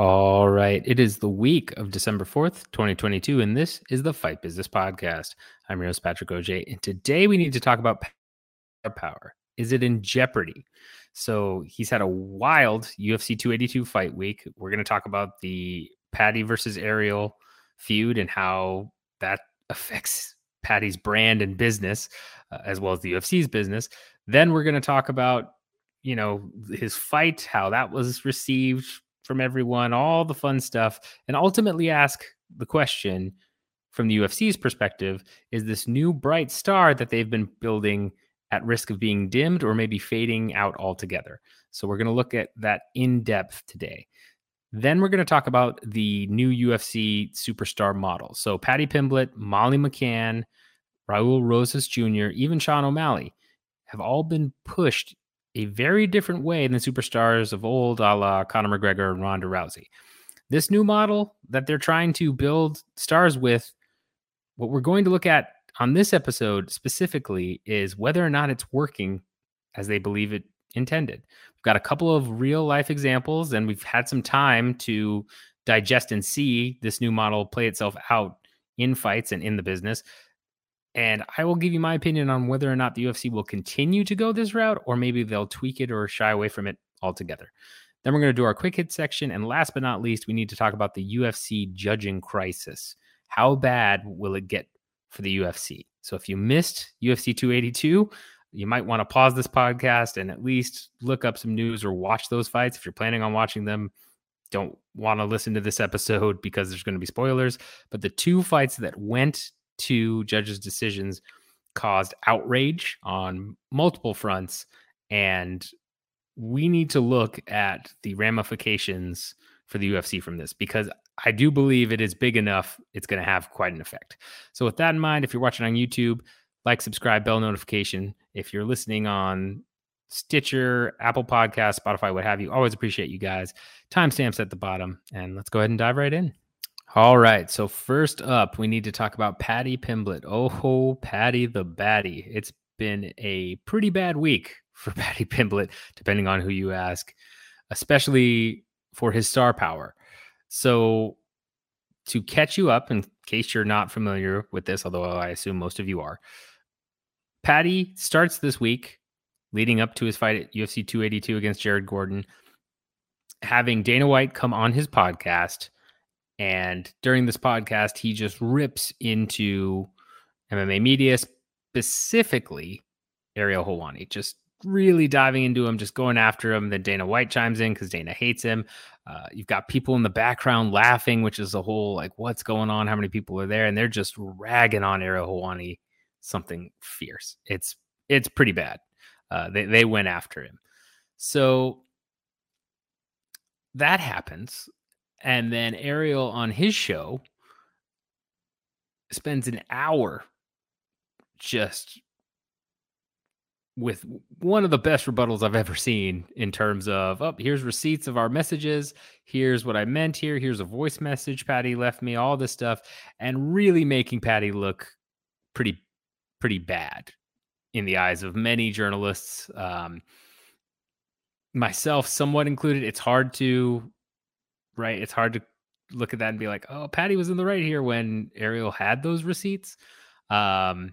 All right. It is the week of December 4th, 2022, and this is the Fight Business Podcast. I'm your host, Patrick OJ, and today we need to talk about power. Is it in jeopardy? So he's had a wild UFC 282 fight week. We're going to talk about the Paddy versus Ariel feud and how that affects Paddy's brand and business, uh, as well as the UFC's business. Then we're going to talk about, you know, his fight, how that was received from everyone, all the fun stuff, and ultimately ask the question from the UFC's perspective is this new bright star that they've been building at risk of being dimmed or maybe fading out altogether? So we're going to look at that in depth today. Then we're going to talk about the new UFC superstar model. So Paddy Pimblett, Molly McCann, Raul Rosas Jr., even Sean O'Malley have all been pushed a very different way than superstars of old, a la Conor McGregor and Ronda Rousey. This new model that they're trying to build stars with, what we're going to look at on this episode specifically is whether or not it's working as they believe it intended. We've got a couple of real life examples, and we've had some time to digest and see this new model play itself out in fights and in the business. And I will give you my opinion on whether or not the UFC will continue to go this route or maybe they'll tweak it or shy away from it altogether. Then we're going to do our quick hit section. And last but not least, we need to talk about the UFC judging crisis. How bad will it get for the UFC? So if you missed UFC 282, you might want to pause this podcast and at least look up some news or watch those fights. If you're planning on watching them, don't want to listen to this episode because there's going to be spoilers. But the two fights that went two judges' decisions caused outrage on multiple fronts. And we need to look at the ramifications for the UFC from this because I do believe it is big enough, it's going to have quite an effect. So, with that in mind, if you're watching on YouTube, like, subscribe, bell notification. If you're listening on Stitcher, Apple Podcast, Spotify, what have you, always appreciate you guys. Timestamps at the bottom. And let's go ahead and dive right in. All right. So first up, we need to talk about Paddy Pimblett. Oh, Paddy the Baddy. It's been a pretty bad week for Paddy Pimblett, depending on who you ask, especially for his star power. So to catch you up, in case you're not familiar with this, although I assume most of you are, Paddy starts this week leading up to his fight at UFC 282 against Jared Gordon, having Dana White come on his podcast and during this podcast, he just rips into MMA media, specifically Ariel Helwani, just really diving into him, just going after him. Then Dana White chimes in because Dana hates him. Uh, you've got people in the background laughing, which is a whole like, what's going on? How many people are there? And they're just ragging on Ariel Helwani something fierce. It's it's pretty bad. Uh, they they went after him. So that happens. And then Ariel on his show spends an hour just with one of the best rebuttals I've ever seen in terms of, oh, here's receipts of our messages. Here's what I meant here. Here's a voice message Paddy left me, all this stuff, and really making Paddy look pretty, pretty bad in the eyes of many journalists, um, myself somewhat included. It's hard to right? It's hard to look at that and be like, oh, Paddy was in the right here when Ariel had those receipts. Um,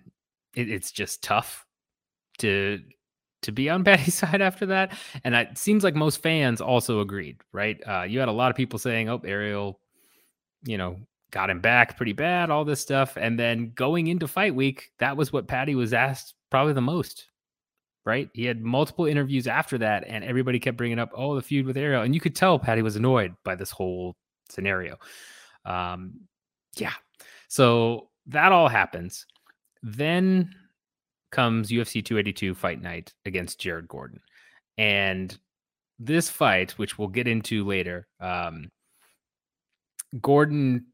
it, it's just tough to to be on Paddy's side after that. And it seems like most fans also agreed, right? Uh, you had a lot of people saying, oh, Ariel, you know, got him back pretty bad, all this stuff. And then going into fight week, that was what Paddy was asked probably the most right? He had multiple interviews after that, and everybody kept bringing up, oh, the feud with Ariel, and you could tell Paddy was annoyed by this whole scenario. Um, yeah, so that all happens. Then comes UFC 282 fight night against Jared Gordon, and this fight, which we'll get into later, um, Gordon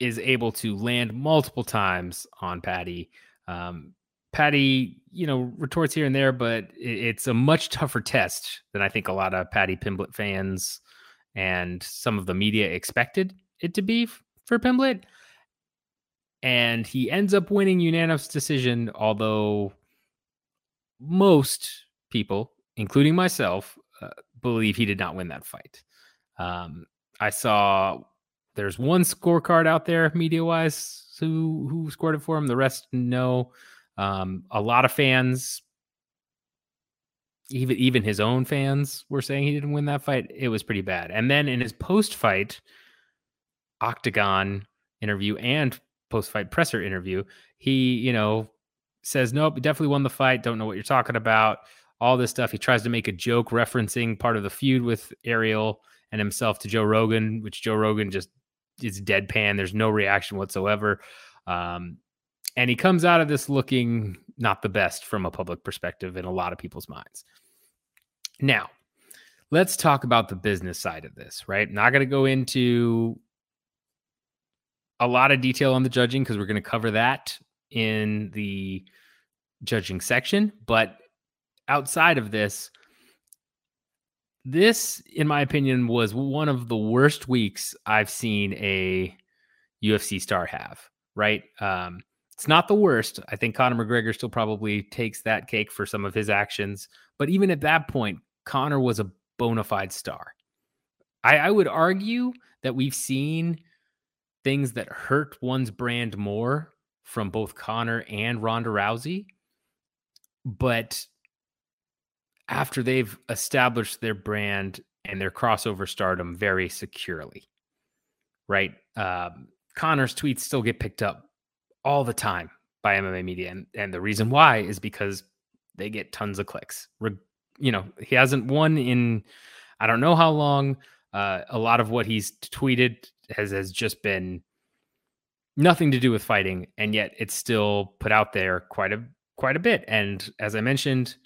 is able to land multiple times on Paddy. Um, Paddy, you know, retorts here and there, but it's a much tougher test than I think a lot of Paddy Pimblett fans and some of the media expected it to be for Pimblett. And he ends up winning unanimous decision, although most people, including myself, uh, believe he did not win that fight. Um, I saw there's one scorecard out there media wise who who scored it for him. The rest no. Um, a lot of fans, even even his own fans, were saying he didn't win that fight. It was pretty bad. And then in his post fight octagon interview and post fight presser interview, he you know says nope, definitely won the fight. Don't know what you're talking about. All this stuff. He tries to make a joke referencing part of the feud with Ariel and himself to Joe Rogan, which Joe Rogan just is deadpan. There's no reaction whatsoever. Um, and he comes out of this looking not the best from a public perspective in a lot of people's minds. Now, let's talk about the business side of this, right? Not going to go into a lot of detail on the judging because we're going to cover that in the judging section. But outside of this, this, in my opinion, was one of the worst weeks I've seen a UFC star have. Right? Um, it's not the worst. I think Conor McGregor still probably takes that cake for some of his actions, but even at that point, Conor was a bona fide star. I, I would argue that we've seen things that hurt one's brand more from both Conor and Ronda Rousey, but after they've established their brand and their crossover stardom very securely, right? Um, Conor's tweets still get picked up all the time by MMA media, and and the reason why is because they get tons of clicks. Re- you know, he hasn't won in I don't know how long. Uh, a lot of what he's tweeted has has just been nothing to do with fighting, and yet it's still put out there quite a quite a bit. And as I mentioned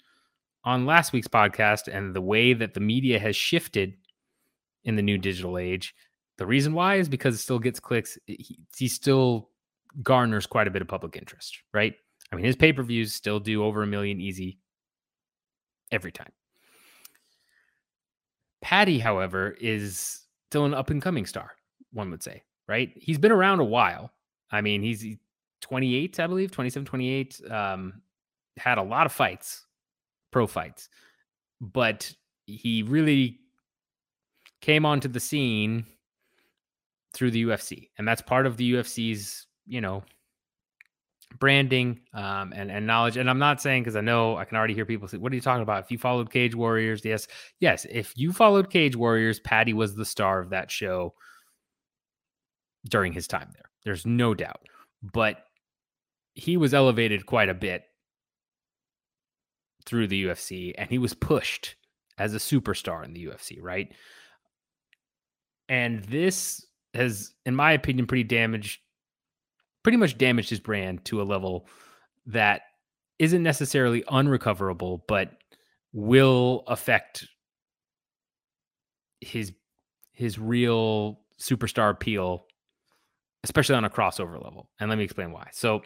on last week's podcast and the way that the media has shifted in the new digital age. The reason why is because it still gets clicks. He, he still garners quite a bit of public interest, right? I mean, his pay per views still do over a million easy every time. Paddy, however, is still an up and coming star, one would say, right? He's been around a while. I mean, he's 28, I believe, 27, 28. Um, had a lot of fights pro fights. But he really came onto the scene through the UFC. And that's part of the UFC's, you know, branding um, and, and knowledge. And I'm not saying because I know I can already hear people say, What are you talking about? If you followed Cage Warriors, yes. Yes. If you followed Cage Warriors, Paddy was the star of that show during his time there. There's no doubt. But he was elevated quite a bit through the UFC and he was pushed as a superstar in the UFC, right? And this has, in my opinion, pretty damaged, pretty much damaged his brand to a level that isn't necessarily unrecoverable, but will affect his his real superstar appeal, especially on a crossover level. And let me explain why. So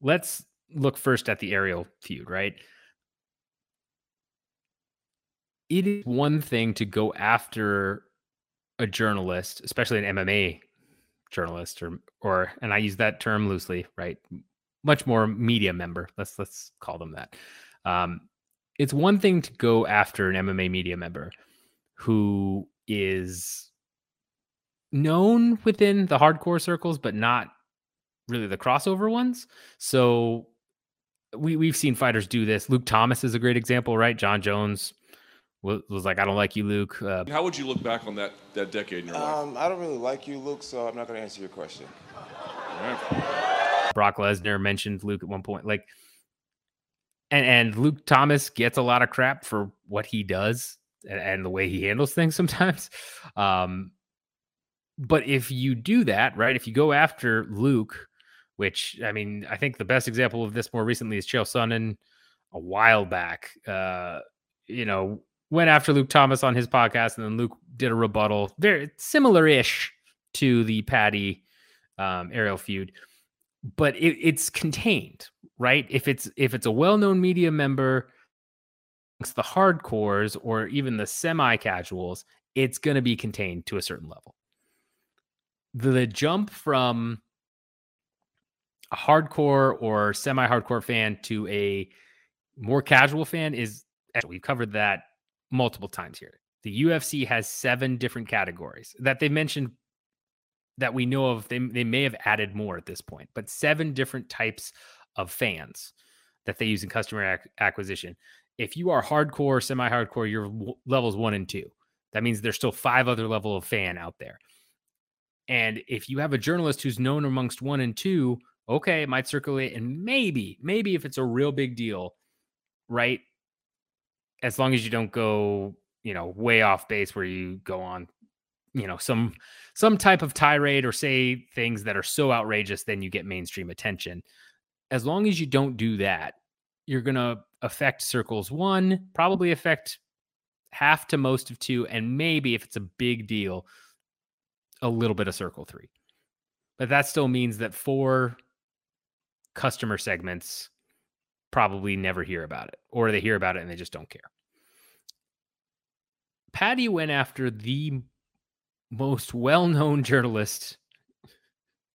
let's look first at the Ariel feud, right? it is one thing to go after a journalist, especially an MMA journalist, or or and I use that term loosely, right? Much more media member. Let's let's call them that. Um, it's one thing to go after an MMA media member who is known within the hardcore circles, but not really the crossover ones. So we we've seen fighters do this. Luke Thomas is a great example, right? Jon Jones was like, I don't like you, Luke. Uh, How would you look back on that, that decade in your um, life? I don't really like you, Luke, so I'm not going to answer your question. Brock Lesnar mentioned Luke at one point. Like, and, and Luke Thomas gets a lot of crap for what he does and, and the way he handles things sometimes. Um, but if you do that, right, if you go after Luke, which I mean, I think the best example of this more recently is Chael Sonnen a while back. Uh, you know, went after Luke Thomas on his podcast, and then Luke did a rebuttal, very similar-ish to the Paddy um, Ariel feud, but it, it's contained, right? If it's if it's a well-known media member amongst the hardcores or even the semi-casuals, it's going to be contained to a certain level. The, jump from a hardcore or semi-hardcore fan to a more casual fan is actually we've covered that multiple times here. The UFC has seven different categories that they mentioned that we know of. They, they may have added more at this point, but seven different types of fans that they use in customer ac- acquisition. If you are hardcore, semi hardcore, you're w- levels one and two. That means there's still five other level of fan out there. And if you have a journalist who's known amongst one and two, okay, it might circulate. And maybe, maybe if it's a real big deal, right? As long as you don't go, you know, way off base where you go on, you know, some some type of tirade or say things that are so outrageous, then you get mainstream attention. As long as you don't do that, you're gonna affect circles one, probably affect half to most of two, and maybe if it's a big deal, a little bit of circle three. But that still means that four customer segments probably never hear about it, or they hear about it and they just don't care. Paddy went after the most well known journalist,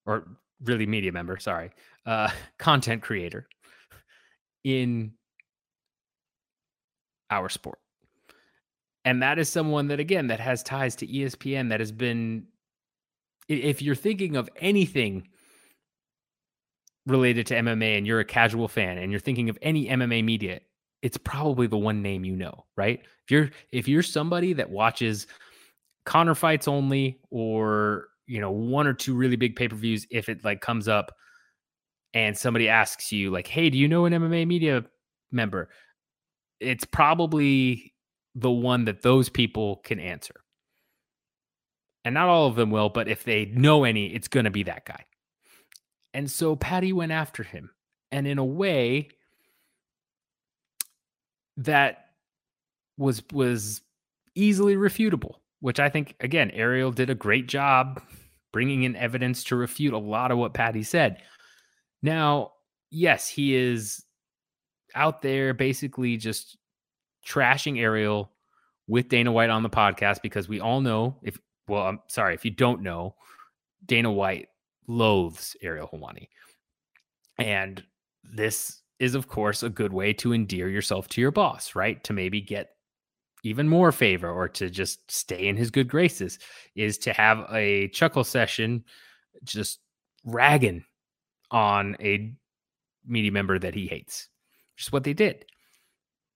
or really media member, sorry, uh, content creator in our sport. And that is someone that, again, that has ties to ESPN, that has been, if you're thinking of anything related to MMA and you're a casual fan and you're thinking of any MMA media, it's probably the one name you know, right? If you're if you're somebody that watches Conor fights only or, you know, one or two really big pay-per-views if it like comes up and somebody asks you like, "Hey, do you know an MMA media member?" It's probably the one that those people can answer. And not all of them will, but if they know any, it's going to be that guy. And so Paddy went after him. And in a way that was was easily refutable, which I think again Ariel did a great job bringing in evidence to refute a lot of what Paddy said. Now, yes, he is out there basically just trashing Ariel with Dana White on the podcast because we all know if well, I'm sorry, if you don't know, Dana White loathes Ariel Helwani. And this is, of course, a good way to endear yourself to your boss, right? To maybe get even more favor or to just stay in his good graces, is to have a chuckle session just ragging on a media member that he hates, which is what they did.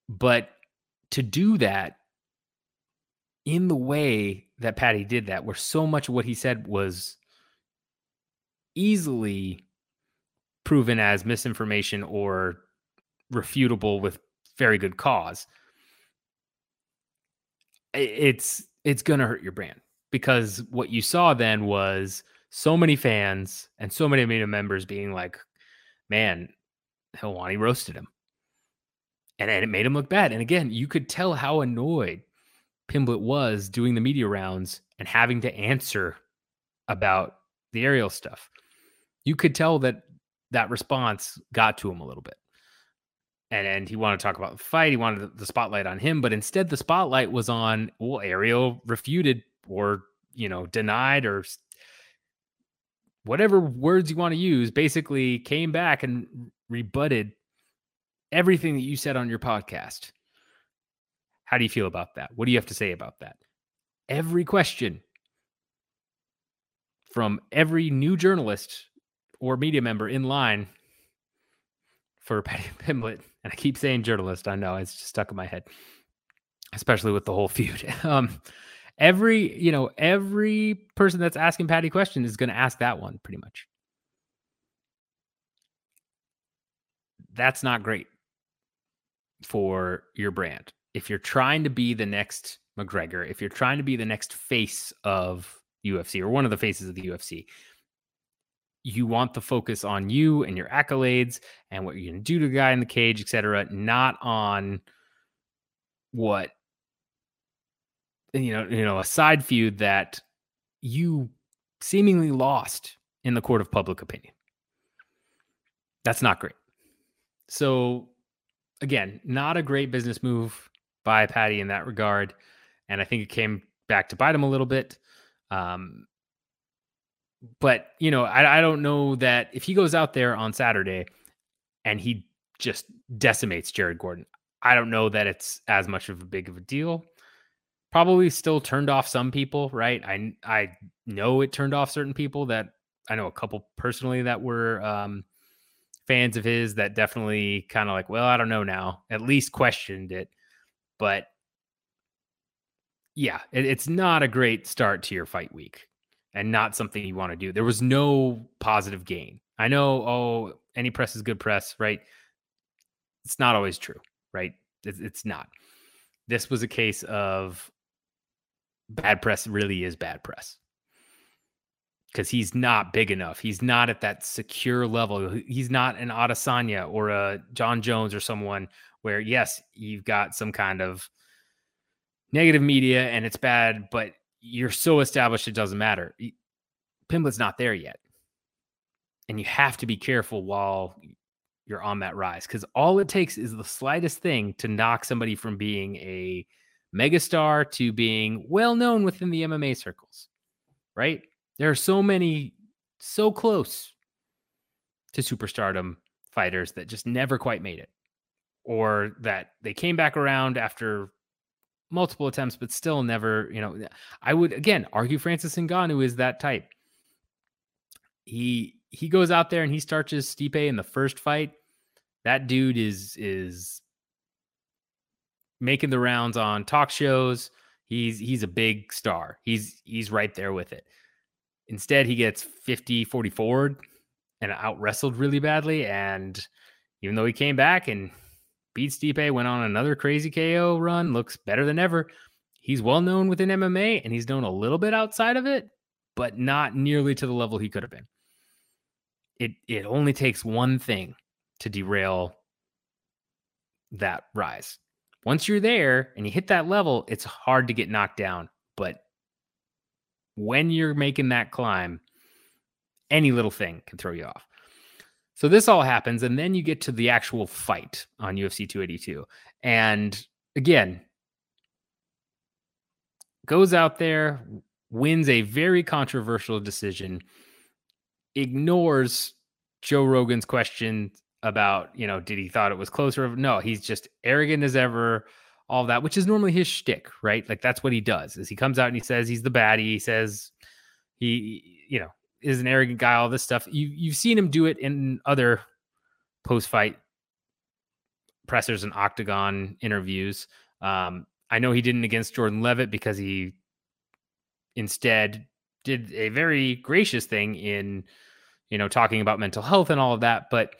But to do that in the way that Paddy did that, where so much of what he said was easily proven as misinformation or refutable with very good cause. It's it's going to hurt your brand because what you saw then was so many fans and so many media members being like man Helwani roasted him. And, and it made him look bad. And again you could tell how annoyed Pimblett was doing the media rounds and having to answer about the Ariel stuff you could tell that that response got to him a little bit. And, and he wanted to talk about the fight. He wanted the spotlight on him, but instead the spotlight was on, well, Ariel refuted or, you know, denied or whatever words you want to use, basically came back and rebutted everything that you said on your podcast. How do you feel about that? What do you have to say about that? Every question from every new journalist or media member in line for Paddy Pimblett. And I keep saying journalist. I know it's just stuck in my head, especially with the whole feud. Um, every you know every person that's asking Paddy question is going to ask that one pretty much. That's not great for your brand. If you're trying to be the next McGregor, if you're trying to be the next face of UFC or one of the faces of the UFC, you want the focus on you and your accolades and what you're going to do to the guy in the cage, etc., not on what you know, you know, a side feud that you seemingly lost in the court of public opinion. That's not great. So again, not a great business move by Paddy in that regard. And I think it came back to bite him a little bit. Um, but you know, I, I don't know that if he goes out there on Saturday and he just decimates Jared Gordon, I don't know that it's as much of a big of a deal. probably still turned off some people, right? I I know it turned off certain people that I know a couple personally that were um, fans of his that definitely kind of like, well, I don't know now, at least questioned it. But yeah, it, it's not a great start to your fight week and not something you want to do. There was no positive gain. I know, oh, any press is good press, right? It's not always true, right? It's, it's not. This was a case of bad press really is bad press because he's not big enough. He's not at that secure level. He's not an Adesanya or a Jon Jones or someone where, yes, you've got some kind of negative media and it's bad, but you're so established it doesn't matter. Pimblett's not there yet. And you have to be careful while you're on that rise because all it takes is the slightest thing to knock somebody from being a megastar to being well known within the MMA circles, right? There are so many, so close to superstardom fighters that just never quite made it, or that they came back around after multiple attempts, but still never, you know. I would again argue Francis Ngannou is that type. He he goes out there and he starts his Stipe in the first fight. That dude is is making the rounds on talk shows. He's he's a big star. He's he's right there with it. Instead, he gets 50 40 forward and out wrestled really badly. And even though he came back and beat Stipe, went on another crazy KO run, looks better than ever. He's well known within MMA and he's known a little bit outside of it, but not nearly to the level he could have been. It it only takes one thing to derail that rise. Once you're there and you hit that level, it's hard to get knocked down. But when you're making that climb, any little thing can throw you off. So this all happens, and then you get to the actual fight on UFC 282. And again, goes out there, wins a very controversial decision, ignores Joe Rogan's question about, you know, did he thought it was closer? No, he's just arrogant as ever, all that, which is normally his shtick, right? Like that's what he does. Is he comes out and he says he's the baddie. He says he, you know, is an arrogant guy. All this stuff. You you've seen him do it in other post fight pressers and octagon interviews. Um, I know he didn't against Jordan Levitt because he instead did a very gracious thing in, you know, talking about mental health and all of that, but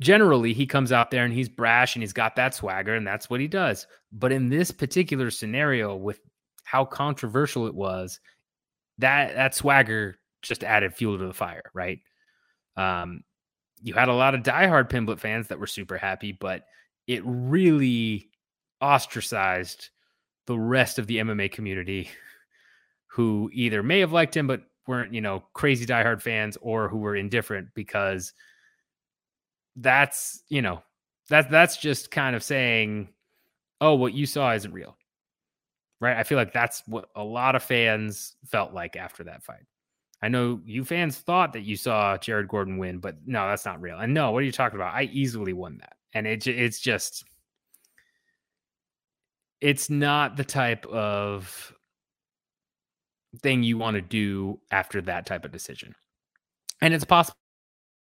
generally he comes out there and he's brash and he's got that swagger and that's what he does. But in this particular scenario with how controversial it was, that that swagger just added fuel to the fire, right? Um, you had a lot of diehard Pimblett fans that were super happy, but it really ostracized the rest of the MMA community who either may have liked him but weren't, you know, crazy diehard fans or who were indifferent because – that's you know that that's just kind of saying oh what you saw isn't real. Right? I feel like that's what a lot of fans felt like after that fight i know you fans thought that you saw jared gordon win but no that's not real. And no what are you talking about? I easily won that. And it it's just it's not the type of thing you want to do after that type of decision. And it's possible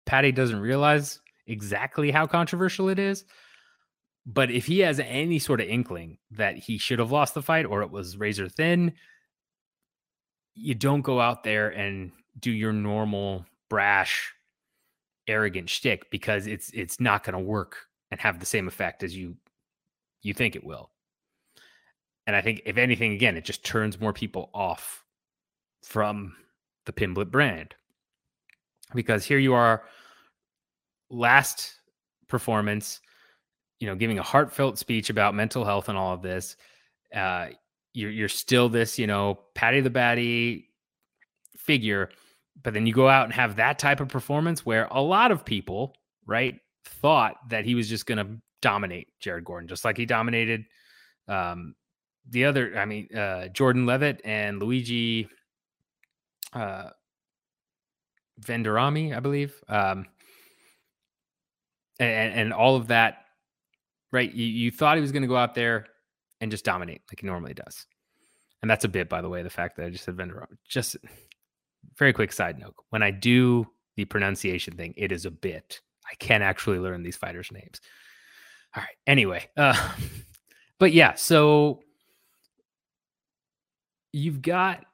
Paddy doesn't realize exactly how controversial it is. But if he has any sort of inkling that he should have lost the fight or it was razor thin, you don't go out there and do your normal brash, arrogant shtick because it's it's not going to work and have the same effect as you you think it will. And I think if anything, again, it just turns more people off from the Pimblett brand because here you are last performance, you know, giving a heartfelt speech about mental health and all of this, uh, you're you're still this, you know, Paddy the Baddy figure, but then you go out and have that type of performance where a lot of people, right, thought that he was just going to dominate Jared Gordon, just like he dominated um, the other. I mean, uh, Jordan Levitt and Luigi uh, Vendrame, I believe. Um, and, and all of that, right? You, you thought he was going to go out there and just dominate like he normally does. And that's a bit, by the way, the fact that I just said Vendor. Just very quick side note: when I do the pronunciation thing, it is a bit. I can actually learn these fighters' names. All right. Anyway, uh, but yeah, so you've got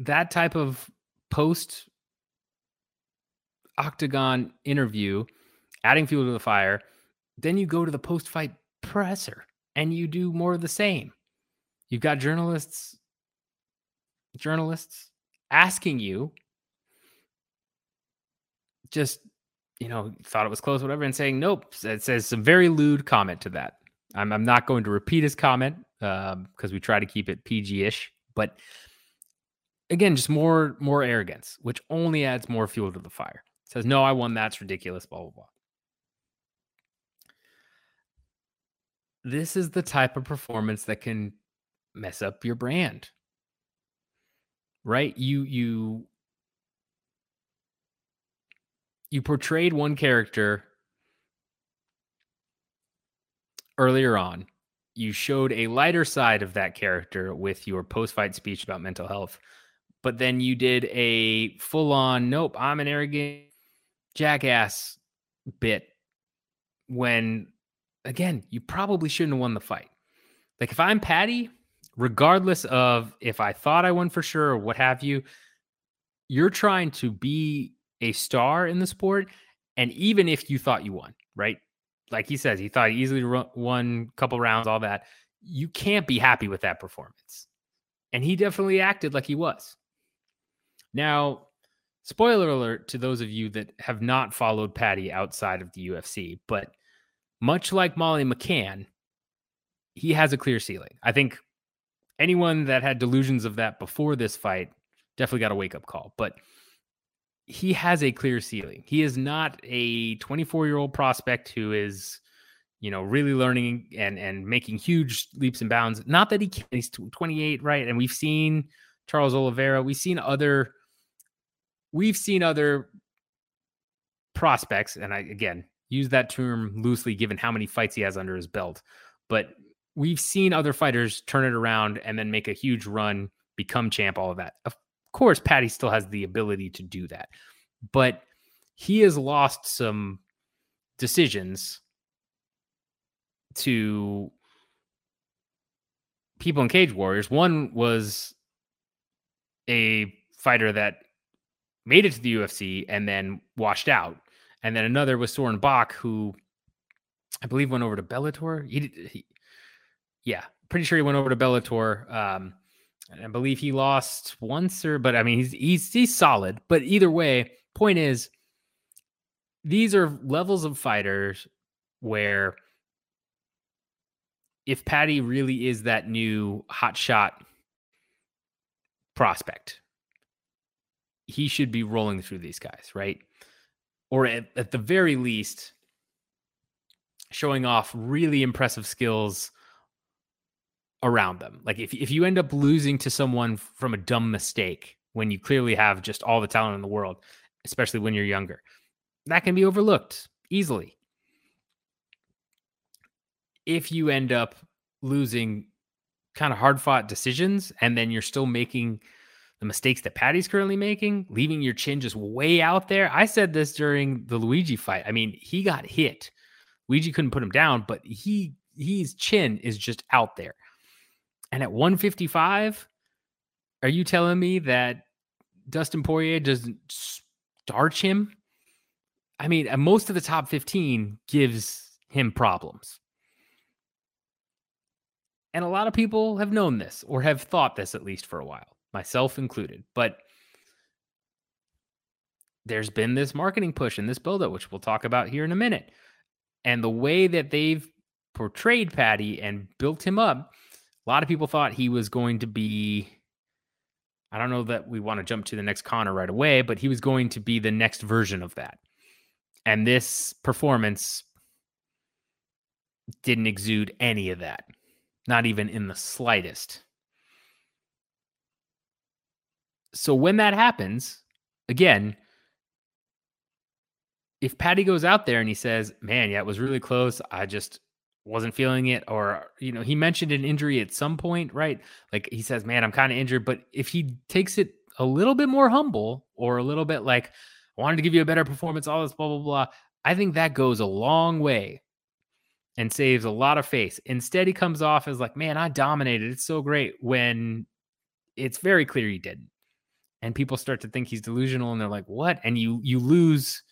that type of post octagon interview, adding fuel to the fire. Then you go to the post fight presser and you do more of the same. You've got journalists, journalists asking you just, you know, thought it was close, whatever, and saying, nope. It says some very lewd comment to that. I'm, I'm not going to repeat his comment because um, we try to keep it PG ish. But again, just more more arrogance, which only adds more fuel to the fire. Says, no, I won. That's ridiculous. Blah blah blah. This is the type of performance that can mess up your brand. Right? You you you portrayed one character earlier on. You showed a lighter side of that character with your post-fight speech about mental health. But then you did a full-on nope, I'm an arrogant jackass bit when again, you probably shouldn't have won the fight. Like if I'm Paddy, regardless of if I thought I won for sure or what have you, you're trying to be a star in the sport. And even if you thought you won, right? Like he says, he thought he easily won a couple rounds, all that. You can't be happy with that performance. And he definitely acted like he was. Now, spoiler alert to those of you that have not followed Paddy outside of the UFC, but much like Molly McCann, he has a clear ceiling. I think anyone that had delusions of that before this fight definitely got a wake up call. But he has a clear ceiling. He is not a 24 year old prospect who is, you know, really learning and and making huge leaps and bounds. Not that he can. He's 28, right? And we've seen Charles Oliveira. We've seen other. We've seen other prospects, and I again use that term loosely given how many fights he has under his belt. But we've seen other fighters turn it around and then make a huge run, become champ, all of that. Of course, Paddy still has the ability to do that. But he has lost some decisions to people in Cage Warriors. One was a fighter that made it to the UFC and then washed out and then another was Soren Bach, who I believe went over to Bellator. He, he yeah, pretty sure he went over to Bellator. Um, I believe he lost once, or but I mean he's he's he's solid. But either way, point is, these are levels of fighters where if Paddy really is that new hot shot prospect, he should be rolling through these guys, right? Or at, at the very least, showing off really impressive skills around them. Like if if you end up losing to someone from a dumb mistake when you clearly have just all the talent in the world, especially when you're younger, that can be overlooked easily. If you end up losing kind of hard fought decisions and then you're still making the mistakes that Paddy's currently making, leaving your chin just way out there. I said this during the Luigi fight. I mean, he got hit. Luigi couldn't put him down, but he his chin is just out there. And at 155, are you telling me that Dustin Poirier doesn't starch him? I mean, most of the top 15 gives him problems. And a lot of people have known this or have thought this at least for a while myself included. But there's been this marketing push and this buildup, which we'll talk about here in a minute. And the way that they've portrayed Paddy and built him up, a lot of people thought he was going to be. I don't know that we want to jump to the next Conor right away, but he was going to be the next version of that. And this performance didn't exude any of that, not even in the slightest. So when that happens, again, if Paddy goes out there and he says, "Man, yeah, it was really close. I just wasn't feeling it or you know he mentioned an injury at some point right like he says man i'm kind of injured but if he takes it a little bit more humble or a little bit like I wanted to give you a better performance all this blah blah blah i think that goes a long way and saves a lot of face instead he comes off as like man i dominated it's so great when it's very clear he didn't and people start to think he's delusional and they're like what and you you lose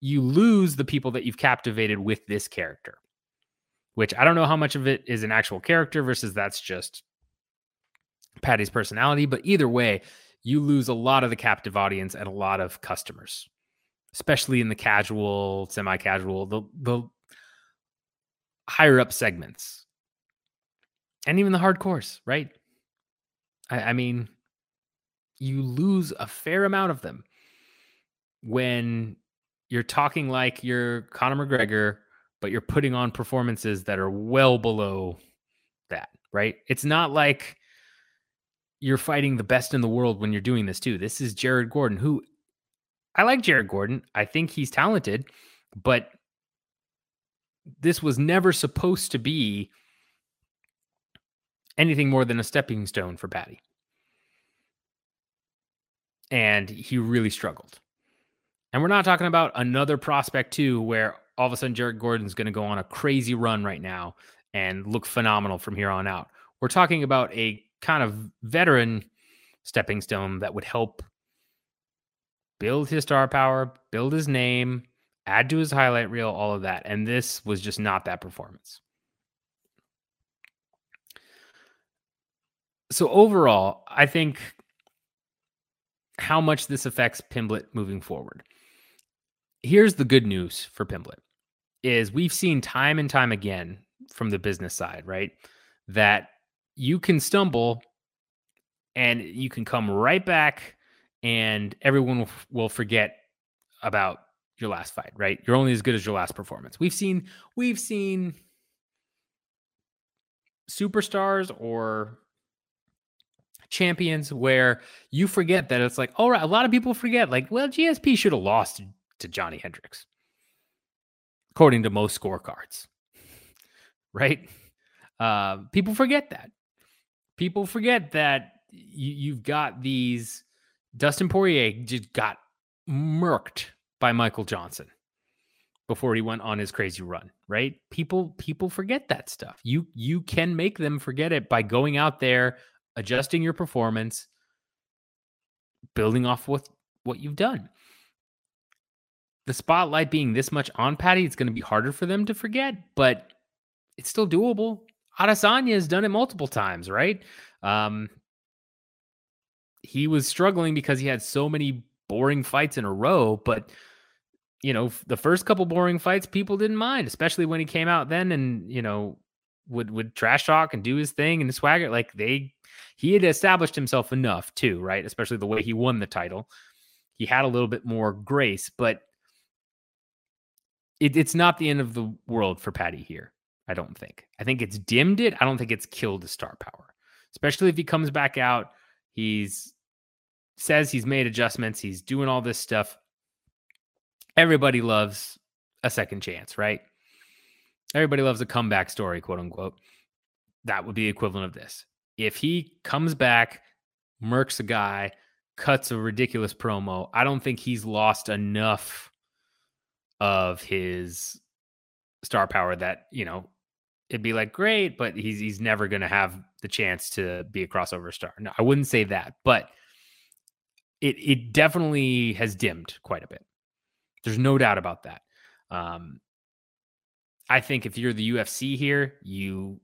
you lose the people that you've captivated with this character which I don't know how much of it is an actual character versus that's just Paddy's personality. But either way, you lose a lot of the captive audience and a lot of customers, especially in the casual, semi casual, the, the higher up segments, and even the hardcores, right? I, I mean, you lose a fair amount of them when you're talking like you're Conor McGregor but you're putting on performances that are well below that, right? It's not like you're fighting the best in the world when you're doing this too. This is Jared Gordon, who I like Jared Gordon. I think he's talented, but this was never supposed to be anything more than a stepping stone for Paddy. And he really struggled. And we're not talking about another prospect, too, where all of a sudden Jared Gordon's going to go on a crazy run right now and look phenomenal from here on out. We're talking about a kind of veteran stepping stone that would help build his star power, build his name, add to his highlight reel, all of that. And this was just not that performance. So overall, I think how much this affects Pimblett moving forward. Here's the good news for Pimblett is we've seen time and time again from the business side, right? That you can stumble and you can come right back and everyone will, will forget about your last fight, right? You're only as good as your last performance. We've seen we've seen superstars or champions where you forget that it's like, all right, a lot of people forget, like, well, GSP should have lost to Johnny Hendricks according to most scorecards. Right? Uh, people forget that. People forget that you, you've got these. Dustin Poirier just got murked by Michael Johnson before he went on his crazy run, right? People people forget that stuff. You you can make them forget it by going out there, adjusting your performance, building off what what you've done the spotlight being this much on Paddy, it's going to be harder for them to forget, but it's still doable. Adesanya has done it multiple times, right? Um, he was struggling because he had so many boring fights in a row, but you know, the first couple boring fights, people didn't mind, especially when he came out then and you know would would trash talk and do his thing and swagger. Like they, he had established himself enough too, right? Especially the way he won the title, he had a little bit more grace, but it, it's not the end of the world for Paddy here. I don't think. I think it's dimmed it. I don't think it's killed the star power, especially if he comes back out. He's says he's made adjustments. He's doing all this stuff. Everybody loves a second chance, right? Everybody loves a comeback story, quote unquote. That would be equivalent of this. If he comes back, murks a guy, cuts a ridiculous promo, I don't think he's lost enough of his star power that you know it'd be like great, but he's he's never going to have the chance to be a crossover star. No, I wouldn't say that, but it it definitely has dimmed quite a bit. There's no doubt about that. Um, I think if you're the UFC here, you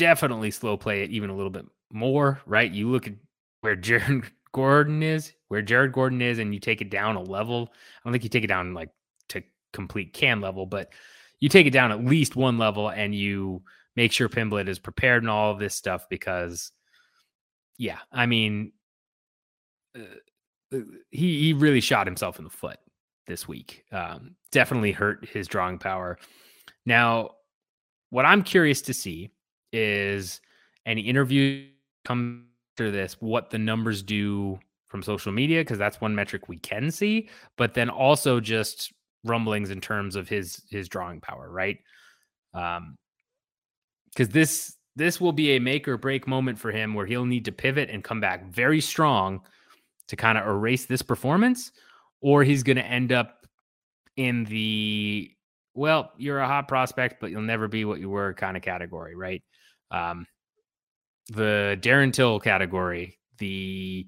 definitely slow play it even a little bit more, right? You look at where Jared Gordon is, where Jared Gordon is, and you take it down a level. I don't think you take it down like to complete can level, but you take it down at least one level and you make sure Pimblett is prepared and all of this stuff because, yeah, I mean, uh, uh, he he really shot himself in the foot this week. Um, definitely hurt his drawing power. Now, what I'm curious to see is any interview come after this, what the numbers do from social media, because that's one metric we can see, but then also just rumblings in terms of his his drawing power, right? Um, because this this will be a make or break moment for him where he'll need to pivot and come back very strong to kind of erase this performance, or he's going to end up in the well, you're a hot prospect, but you'll never be what you were kind of category, right? Um, the Darren Till category, the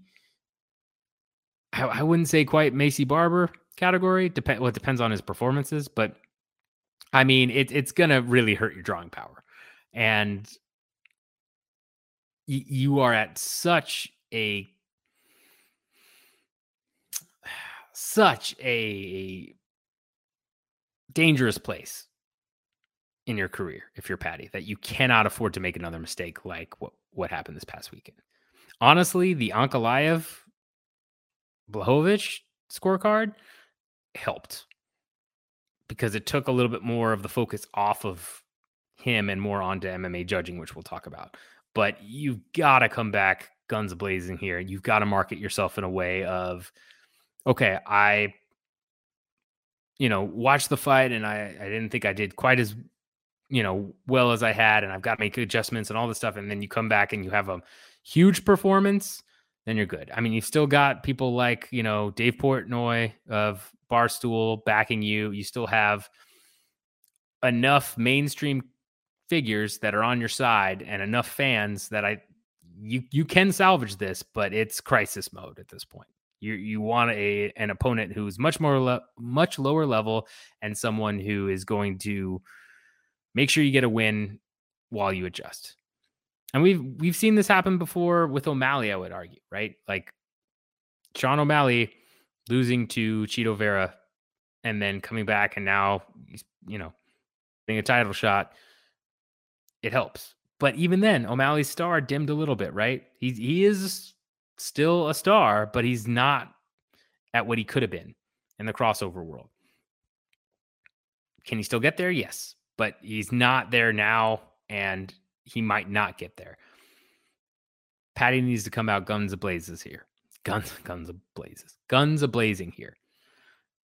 I, I wouldn't say quite Maycee Barber category. Depend well, it depends on his performances, but I mean, it, it's gonna really hurt your drawing power, and y- you are at such a such a dangerous place in your career if you're Paddy that you cannot afford to make another mistake like what what happened this past weekend. Honestly, the Ankalaev Blachowicz scorecard helped because it took a little bit more of the focus off of him and more onto MMA judging, which we'll talk about. But you've got to come back guns blazing here. You've got to market yourself in a way of, okay, I, you know, watched the fight and I, I didn't think I did quite as, you know, well as I had, and I've got to make adjustments and all this stuff. And then you come back and you have a huge performance then you're good. I mean, you've still got people like, you know, Dave Portnoy of Barstool backing you. You still have enough mainstream figures that are on your side and enough fans that I you you can salvage this, but it's crisis mode at this point. You you want a an opponent who's much more le- much lower level and someone who is going to make sure you get a win while you adjust. And we've we've seen this happen before with O'Malley, I would argue, right? Like Sean O'Malley losing to Chito Vera and then coming back and now he's, you know, getting a title shot. It helps. But even then, O'Malley's star dimmed a little bit, right? He he is still a star, but he's not at what he could have been in the crossover world. Can he still get there? Yes, but he's not there now and he might not get there. Paddy needs to come out guns ablazes here. Guns, guns ablazes, guns ablazing here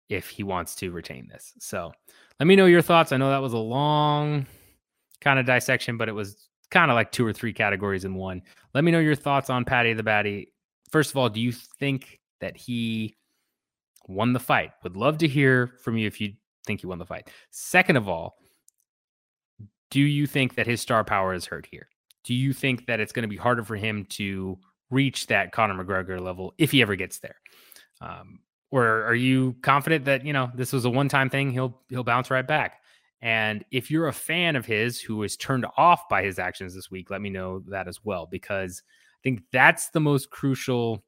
if he wants to retain this. So let me know your thoughts. I know that was a long kind of dissection, but it was kind of like two or three categories in one. Let me know your thoughts on Paddy the Baddy. First of all, do you think that he won the fight? Would love to hear from you if you think he won the fight. Second of all, do you think that his star power is hurt here? Do you think that it's going to be harder for him to reach that Conor McGregor level if he ever gets there? Um, or are you confident that you know this was a one-time thing? He'll he'll bounce right back. And if you're a fan of his who is turned off by his actions this week, let me know that as well because I think that's the most crucial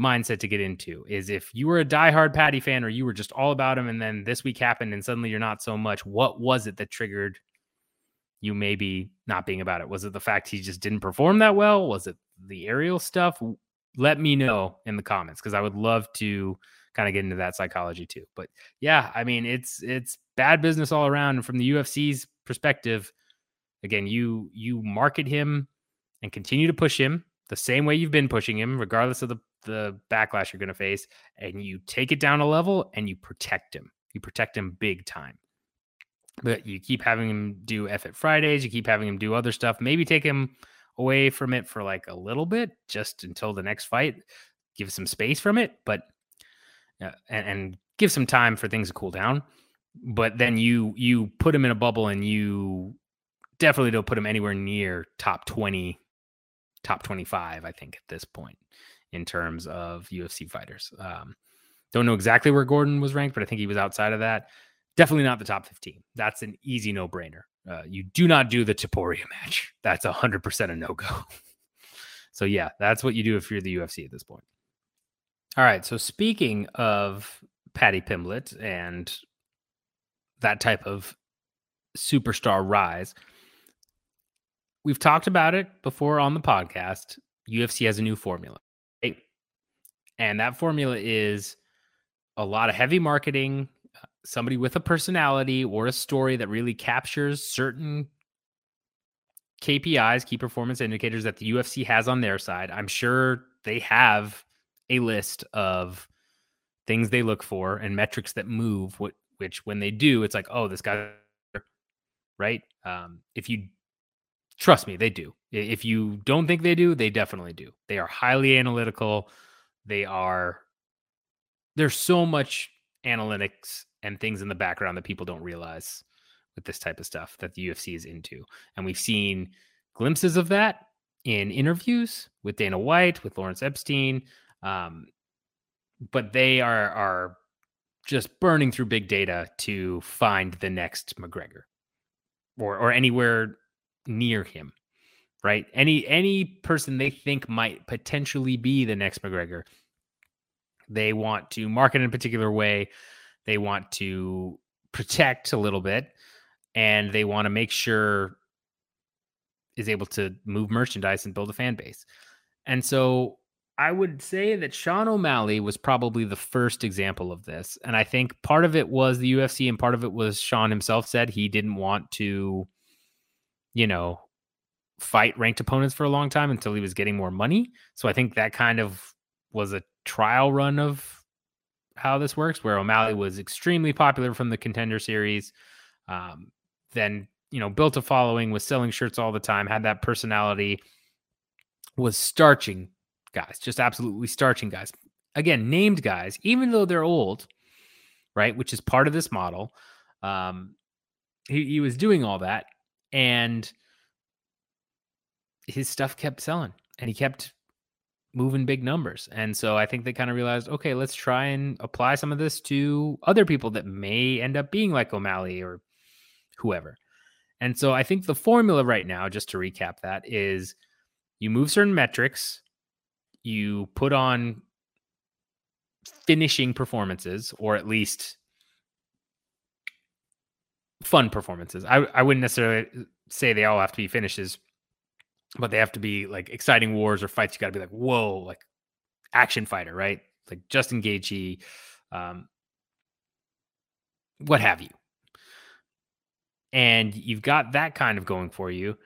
mindset to get into is if you were a diehard Paddy fan or you were just all about him and then this week happened and suddenly you're not so much, what was it that triggered you maybe not being about it? Was it the fact he just didn't perform that well? Was it the Ariel stuff? Let me know in the comments because I would love to kind of get into that psychology too. But yeah, I mean, it's it's bad business all around. And from the UFC's perspective, again, you you market him and continue to push him the same way you've been pushing him, regardless of the the backlash you're going to face, and you take it down a level and you protect him. You protect him big time. But you keep having him do F at Fridays, you keep having him do other stuff. Maybe take him away from it for like a little bit, just until the next fight. Give some space from it, but uh, and, and give some time for things to cool down. But then you you put him in a bubble, and you definitely don't put him anywhere near top twenty, top twenty five. I think at this point in terms of UFC fighters. Um, don't know exactly where Gordon was ranked, but I think he was outside of that. Definitely not the top 15. That's an easy no brainer. Uh, you do not do the Topuria match. That's 100% a no go. so, yeah, that's what you do if you're the UFC at this point. All right. So, speaking of Paddy Pimblett and that type of superstar rise, we've talked about it before on the podcast. UFC has a new formula. Right? And that formula is a lot of heavy marketing, somebody with a personality or a story that really captures certain KPIs, key performance indicators that the UFC has on their side. I'm sure they have a list of things they look for and metrics that move what which when they do it's like oh this guy right? Um, if you trust me, they do. If you don't think they do, they definitely do. They are highly analytical. They are there's so much analytics and things in the background that people don't realize with this type of stuff that the UFC is into. And we've seen glimpses of that in interviews with Dana White, with Lawrence Epstein. Um, but they are are just burning through big data to find the next McGregor or or anywhere near him. Right? Any any person they think might potentially be the next McGregor. They want to market in a particular way. They want to protect a little bit and they want to make sure is able to move merchandise and build a fan base. And so I would say that Sean O'Malley was probably the first example of this. And I think part of it was the UFC and part of it was Sean himself said he didn't want to, you know, fight ranked opponents for a long time until he was getting more money. So I think that kind of was a trial run of how this works, where O'Malley was extremely popular from the contender series. Um, then you know built a following, was selling shirts all the time, had that personality, was starching guys, just absolutely starching guys. Again, named guys, even though they're old, right? Which is part of this model. Um, he, he was doing all that, and his stuff kept selling, and he kept moving big numbers. And so I think they kind of realized, okay, let's try and apply some of this to other people that may end up being like O'Malley or whoever. And so I think the formula right now, just to recap that, is you move certain metrics, you put on finishing performances, or at least fun performances. I, I wouldn't necessarily say they all have to be finishes, but they have to be like exciting wars or fights. You got to be like, whoa, like action fighter, right? Like Justin Gaethje, um, what have you and you've got that kind of going for you.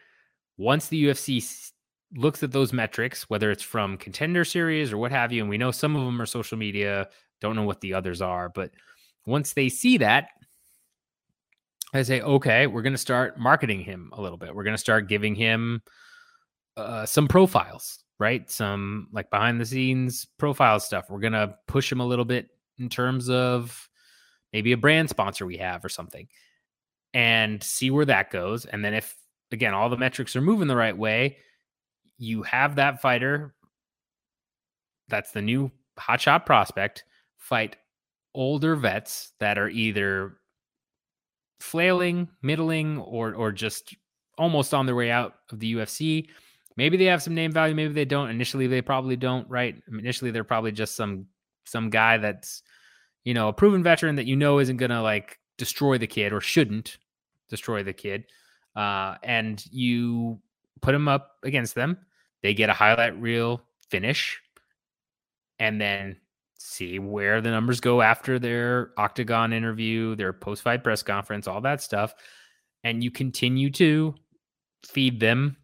Once the UFC looks at those metrics, whether it's from contender series or what have you, and we know some of them are social media, don't know what the others are, but once they see that, I say, okay, we're going to start marketing him a little bit. We're going to start giving him uh, some profiles, right? Some like behind the scenes profile stuff. We're to push him a little bit in terms of maybe a brand sponsor we have or something and see where that goes. And then if again all the metrics are moving the right way, you have that fighter that's the new hotshot prospect fight older vets that are either flailing, middling, or or just almost on their way out of the UFC. Maybe they have some name value, maybe they don't. Initially, they probably don't, right? Initially, they're probably just some some guy that's you know a proven veteran that you know isn't gonna like destroy the kid or shouldn't destroy the kid. Uh, and you put them up against them. They get a highlight reel finish and then see where the numbers go after their octagon interview, their post fight press conference, all that stuff. And you continue to feed them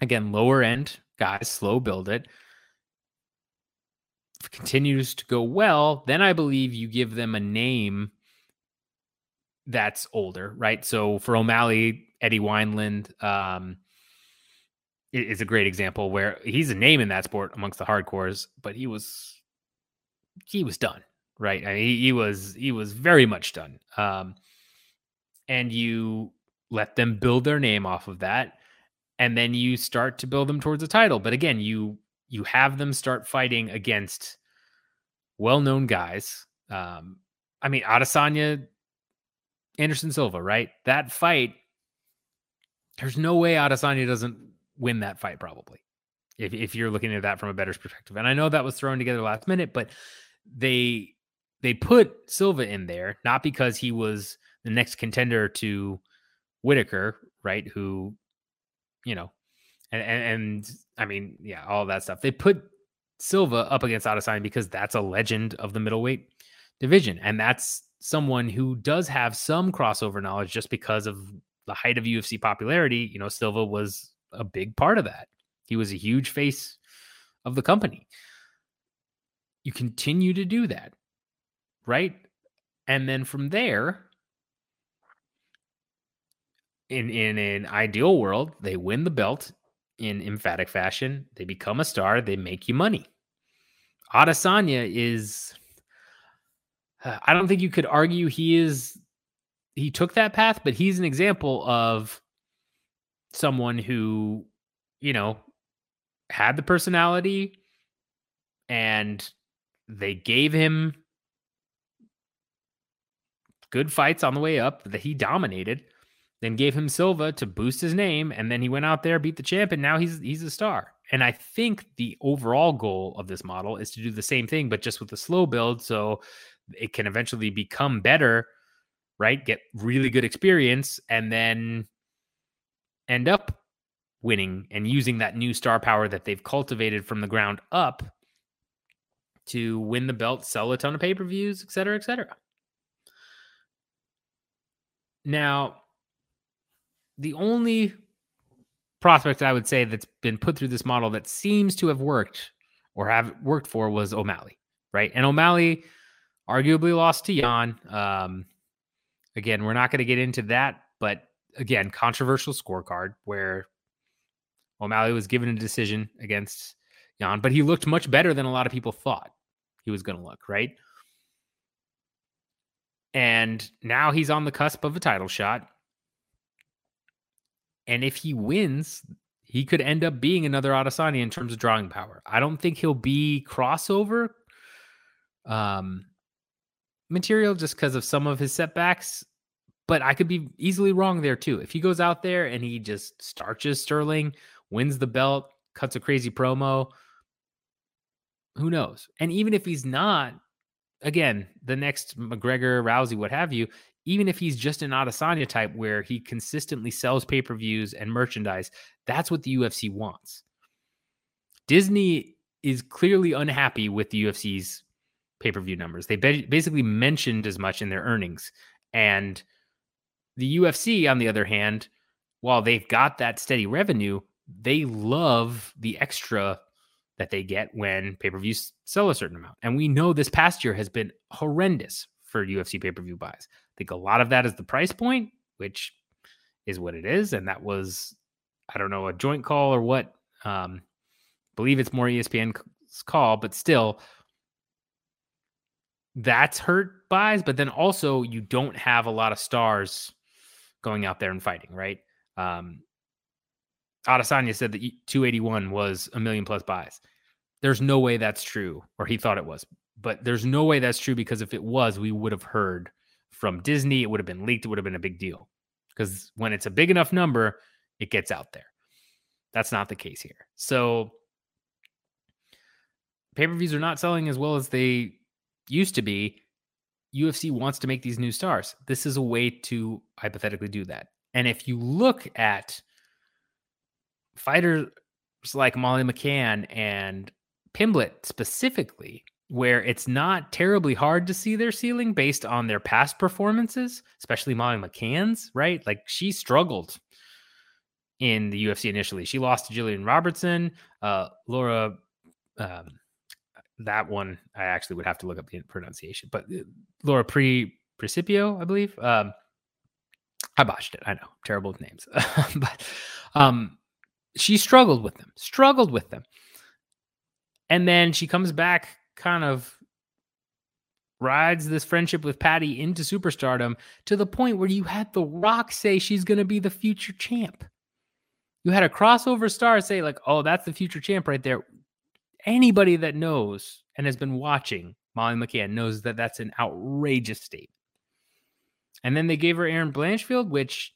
again, lower end guys, slow build it. If it continues to go well, then I believe you give them a name that's older, right? So for O'Malley, Eddie Wineland um, is a great example where he's a name in that sport amongst the hardcores, but he was he was done, right? I mean, he, he was he was very much done. Um, and you let them build their name off of that, and then you start to build them towards a title. But again, you you have them start fighting against well-known guys. Um, I mean, Adesanya Anderson Silva, right? That fight, there's no way Adesanya doesn't win that fight, probably. If, if you're looking at that from a better's perspective. And I know that was thrown together last minute, but they they put Silva in there, not because he was the next contender to Whittaker, right? Who, you know, and, and, and I mean, yeah, all that stuff. They put Silva up against Adesanya because that's a legend of the middleweight division, and that's someone who does have some crossover knowledge just because of the height of UFC popularity, you know, Silva was a big part of that. He was a huge face of the company. You continue to do that, right? And then from there, in in an ideal world, they win the belt in emphatic fashion. They become a star. They make you money. Adesanya is. I don't think you could argue he is. He took that path, but he's an example of someone who, you know, had the personality and they gave him good fights on the way up that he dominated then gave him Silva to boost his name, and then he went out there, beat the champ, and now he's he's a star. And I think the overall goal of this model is to do the same thing, but just with a slow build, so it can eventually become better, right? Get really good experience, and then end up winning and using that new star power that they've cultivated from the ground up to win the belt, sell a ton of pay per views, et cetera, et cetera. Now, the only prospect I would say that's been put through this model that seems to have worked or have worked for was O'Malley, right? And O'Malley arguably lost to Yan. Um, again, we're not going to get into that, but again, controversial scorecard where O'Malley was given a decision against Yan, but he looked much better than a lot of people thought he was going to look, right? And now he's on the cusp of a title shot. And if he wins, he could end up being another Adesanya in terms of drawing power. I don't think he'll be crossover um, material just because of some of his setbacks, but I could be easily wrong there too. If he goes out there and he just starches Sterling, wins the belt, cuts a crazy promo, who knows? And even if he's not, again, the next McGregor, Rousey, what have you, even if he's just an Adesanya type where he consistently sells pay per views and merchandise, that's what the UFC wants. Disney is clearly unhappy with the UFC's pay per view numbers. They basically mentioned as much in their earnings. And the UFC, on the other hand, while they've got that steady revenue, they love the extra that they get when pay per views sell a certain amount. And we know this past year has been horrendous for UFC pay per view buys think a lot of that is the price point, which is what it is. And that was, I don't know, a joint call or what. Um, believe it's more ESPN's call, but still, that's hurt buys. But then also, you don't have a lot of stars going out there and fighting, right? Um, Adesanya said that 281 was a million plus buys. There's no way that's true, or he thought it was, but there's no way that's true because if it was, we would have heard from Disney, it would have been leaked. It would have been a big deal because when it's a big enough number, it gets out there. That's not the case here. So pay per views are not selling as well as they used to be. UFC wants to make these new stars. This is a way to hypothetically do that. And if you look at fighters like Molly McCann and Pimblett specifically, where it's not terribly hard to see their ceiling based on their past performances, especially Molly McCann's, right? Like she struggled in the UFC initially. She lost to Jillian Robertson, uh, Laura. Um, that one I actually would have to look up the pronunciation, but uh, Laura Pre Principio, I believe. Um, I botched it. I know, terrible with names, but um, she struggled with them. Struggled with them, and then she comes back kind of rides this friendship with Paddy into superstardom to the point where you had The Rock say she's going to be the future champ. You had a crossover star say, like, oh, that's the future champ right there. Anybody that knows and has been watching Molly McCann knows that that's an outrageous statement. And then they gave her Erin Blanchfield, which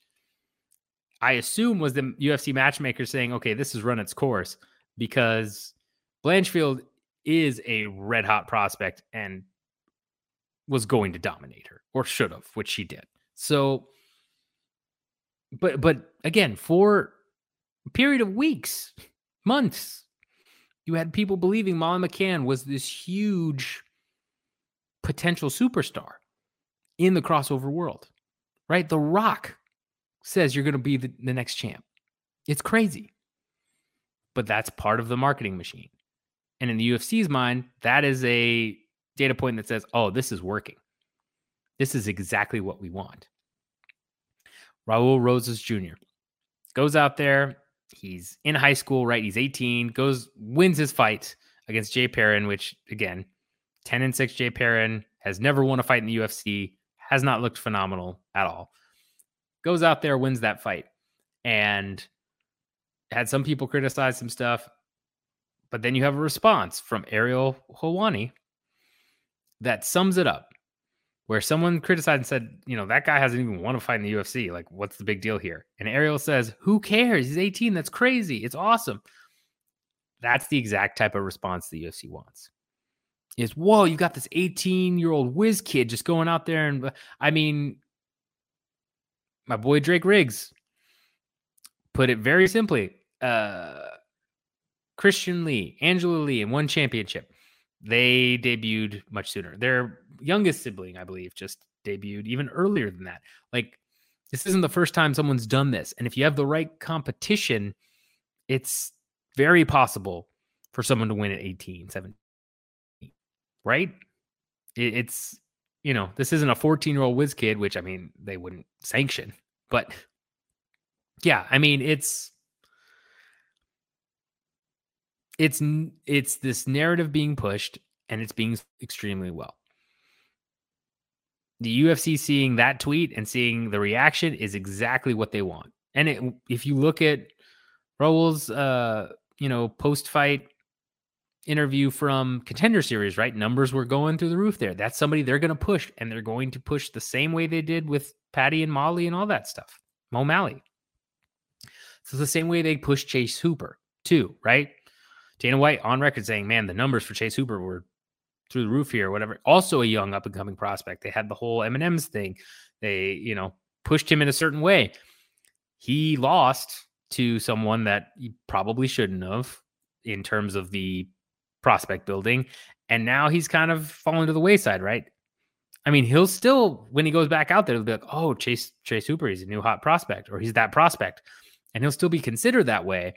I assume was the UFC matchmaker saying, okay, this has run its course because Blanchfield is a red hot prospect and was going to dominate her or should have, which she did. So, but but again, for a period of weeks, months, you had people believing Molly McCann was this huge potential superstar in the crossover world, right? The Rock says you're going to be the, the next champ. It's crazy. But that's part of the marketing machine. And in the UFC's mind, that is a data point that says, oh, this is working. This is exactly what we want. Raul Rosas Jr. goes out there. He's in high school, right? He's 18, goes, wins his fight against Jay Perrin, which again, 10 and 6 Jay Perrin has never won a fight in the UFC, has not looked phenomenal at all. Goes out there, wins that fight, and had some people criticize some stuff. But then you have a response from Ariel Helwani that sums it up where someone criticized and said, you know, that guy hasn't even won a fight in the UFC. Like, what's the big deal here? And Ariel says, who cares? He's 18. That's crazy. It's awesome. That's the exact type of response the UFC wants. Is whoa, you got this 18 year old whiz kid just going out there and I mean, my boy Drake Riggs put it very simply. Uh, Christian Lee, Angela Lee, and one championship. They debuted much sooner. Their youngest sibling, I believe, just debuted even earlier than that. Like, this isn't the first time someone's done this. And if you have the right competition, it's very possible for someone to win at 18, 17, right? It's, you know, this isn't a 14 year old whiz kid, which I mean, they wouldn't sanction, but yeah, I mean, it's, it's it's this narrative being pushed and it's being extremely well. The UFC seeing that tweet and seeing the reaction is exactly what they want. And it, if you look at Raul's uh, you know, post-fight interview from Contender Series, right? Numbers were going through the roof there. That's somebody they're going to push and they're going to push the same way they did with Paddy and Molly and all that stuff. Mo Malley. So the same way they pushed Chase Hooper too, right? Dana White on record saying, man, the numbers for Chase Hooper were through the roof here, or whatever. Also a young up and coming prospect. They had the whole M&M's thing. They, you know, pushed him in a certain way. He lost to someone that he probably shouldn't have in terms of the prospect building. And now he's kind of fallen to the wayside, right? I mean, he'll still, when he goes back out there, he'll be like, oh, Chase Chase Hooper, he's a new hot prospect, or he's that prospect. And he'll still be considered that way.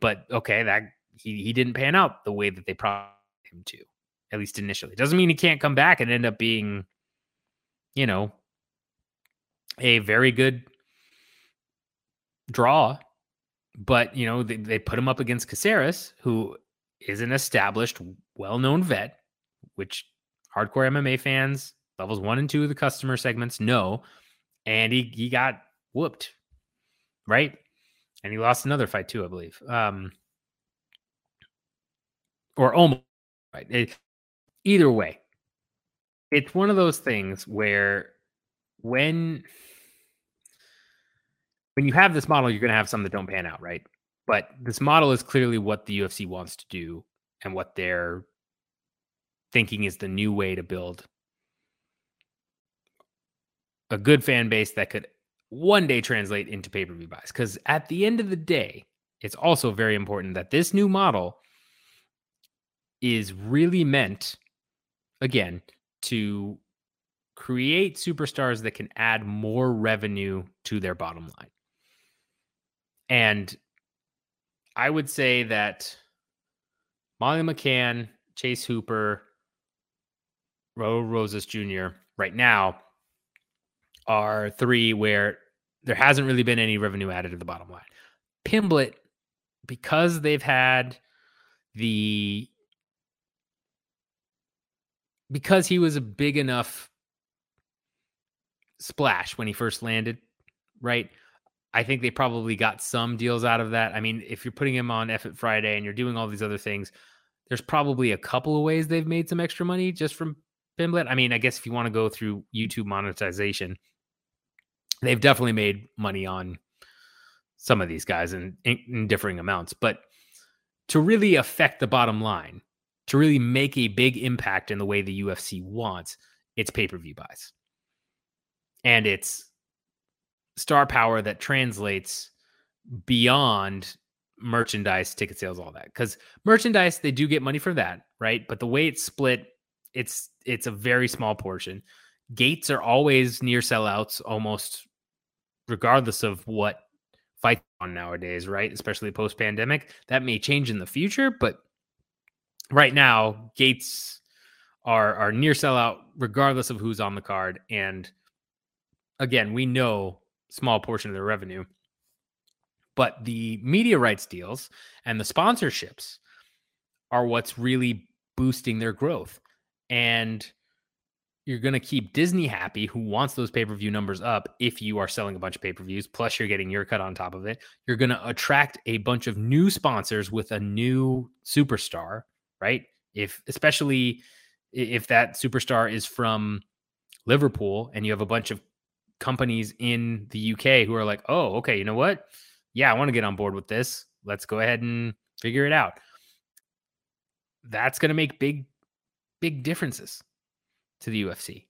But okay, that he he didn't pan out the way that they promised him to, at least initially. Doesn't mean he can't come back and end up being, you know, a very good draw. But you know, they, they put him up against Caceres, who is an established, well-known vet, which hardcore MMA fans, levels one and two of the customer segments know. And he he got whooped, right? And he lost another fight too, I believe. Um, or almost right. It, either way, it's one of those things where when when you have this model, you're going to have some that don't pan out, right? But this model is clearly what the UFC wants to do and what they're thinking is the new way to build a good fan base that could one day translate into pay per view buys. Because at the end of the day, it's also very important that this new model is really meant, again, to create superstars that can add more revenue to their bottom line. And I would say that Molly McCann, Chase Hooper, Raul Rosas Jr. right now are three where there hasn't really been any revenue added to the bottom line. Pimblett, because they've had the because he was a big enough splash when he first landed, right? I think they probably got some deals out of that. I mean, if you're putting him on Effort Friday and you're doing all these other things, there's probably a couple of ways they've made some extra money just from Pimblett. I mean, I guess if you want to go through YouTube monetization, they've definitely made money on some of these guys in, in, in differing amounts. But to really affect the bottom line, to really make a big impact in the way the UFC wants, it's pay per view buys. And it's star power that translates beyond merchandise, ticket sales, all that. Because merchandise, they do get money from that, right? But the way it's split, it's it's a very small portion. Gates are always near sellouts, almost regardless of what fight on nowadays, right? Especially post pandemic. That may change in the future, but right now, gates are are near sellout regardless of who's on the card. And again, we know small portion of their revenue. But the media rights deals and the sponsorships are what's really boosting their growth. And you're going to keep Disney happy, who wants those pay per view numbers up if you are selling a bunch of pay per views, plus you're getting your cut on top of it. You're going to attract a bunch of new sponsors with a new superstar, right? If, especially if that superstar is from Liverpool and you have a bunch of companies in the UK who are like, oh, okay, you know what? Yeah, I want to get on board with this. Let's go ahead and figure it out. That's going to make big, big differences to the UFC.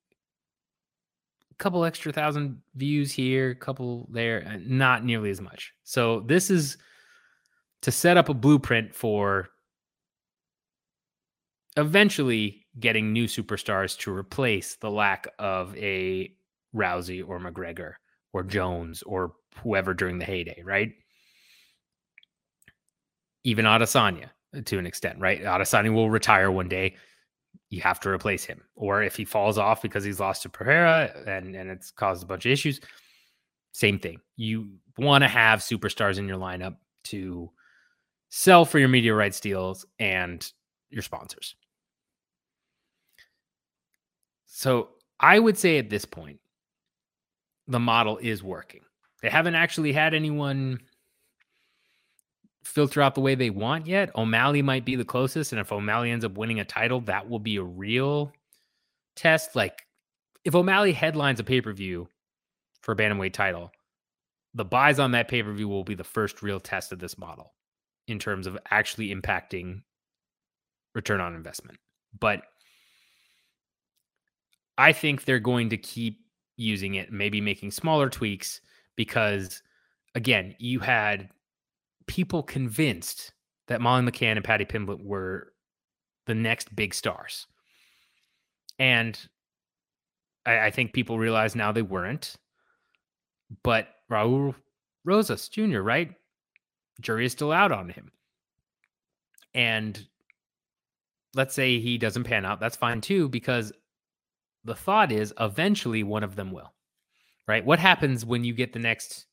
A couple extra thousand views here, a couple there, uh, not nearly as much. So this is to set up a blueprint for eventually getting new superstars to replace the lack of a Rousey or McGregor or Jones or whoever during the heyday, right? Even Adesanya uh, to an extent, right? Adesanya will retire one day you have to replace him. Or if he falls off because he's lost to Pereira uh, and, and it's caused a bunch of issues, same thing. You want to have superstars in your lineup to sell for your media rights deals and your sponsors. So I would say at this point, the model is working. They haven't actually had anyone filter out the way they want yet. O'Malley might be the closest. And if O'Malley ends up winning a title, that will be a real test. Like if O'Malley headlines a pay per view for a bantamweight title, the buys on that pay per view will be the first real test of this model in terms of actually impacting return on investment. But I think they're going to keep using it, maybe making smaller tweaks because, again, you had people convinced that Molly McCann and Paddy Pimblett were the next big stars. And I, I think people realize now they weren't. But Raul Rosas Jr., right? Jury is still out on him. And let's say he doesn't pan out. That's fine too, because the thought is eventually one of them will. Right? What happens when you get the next,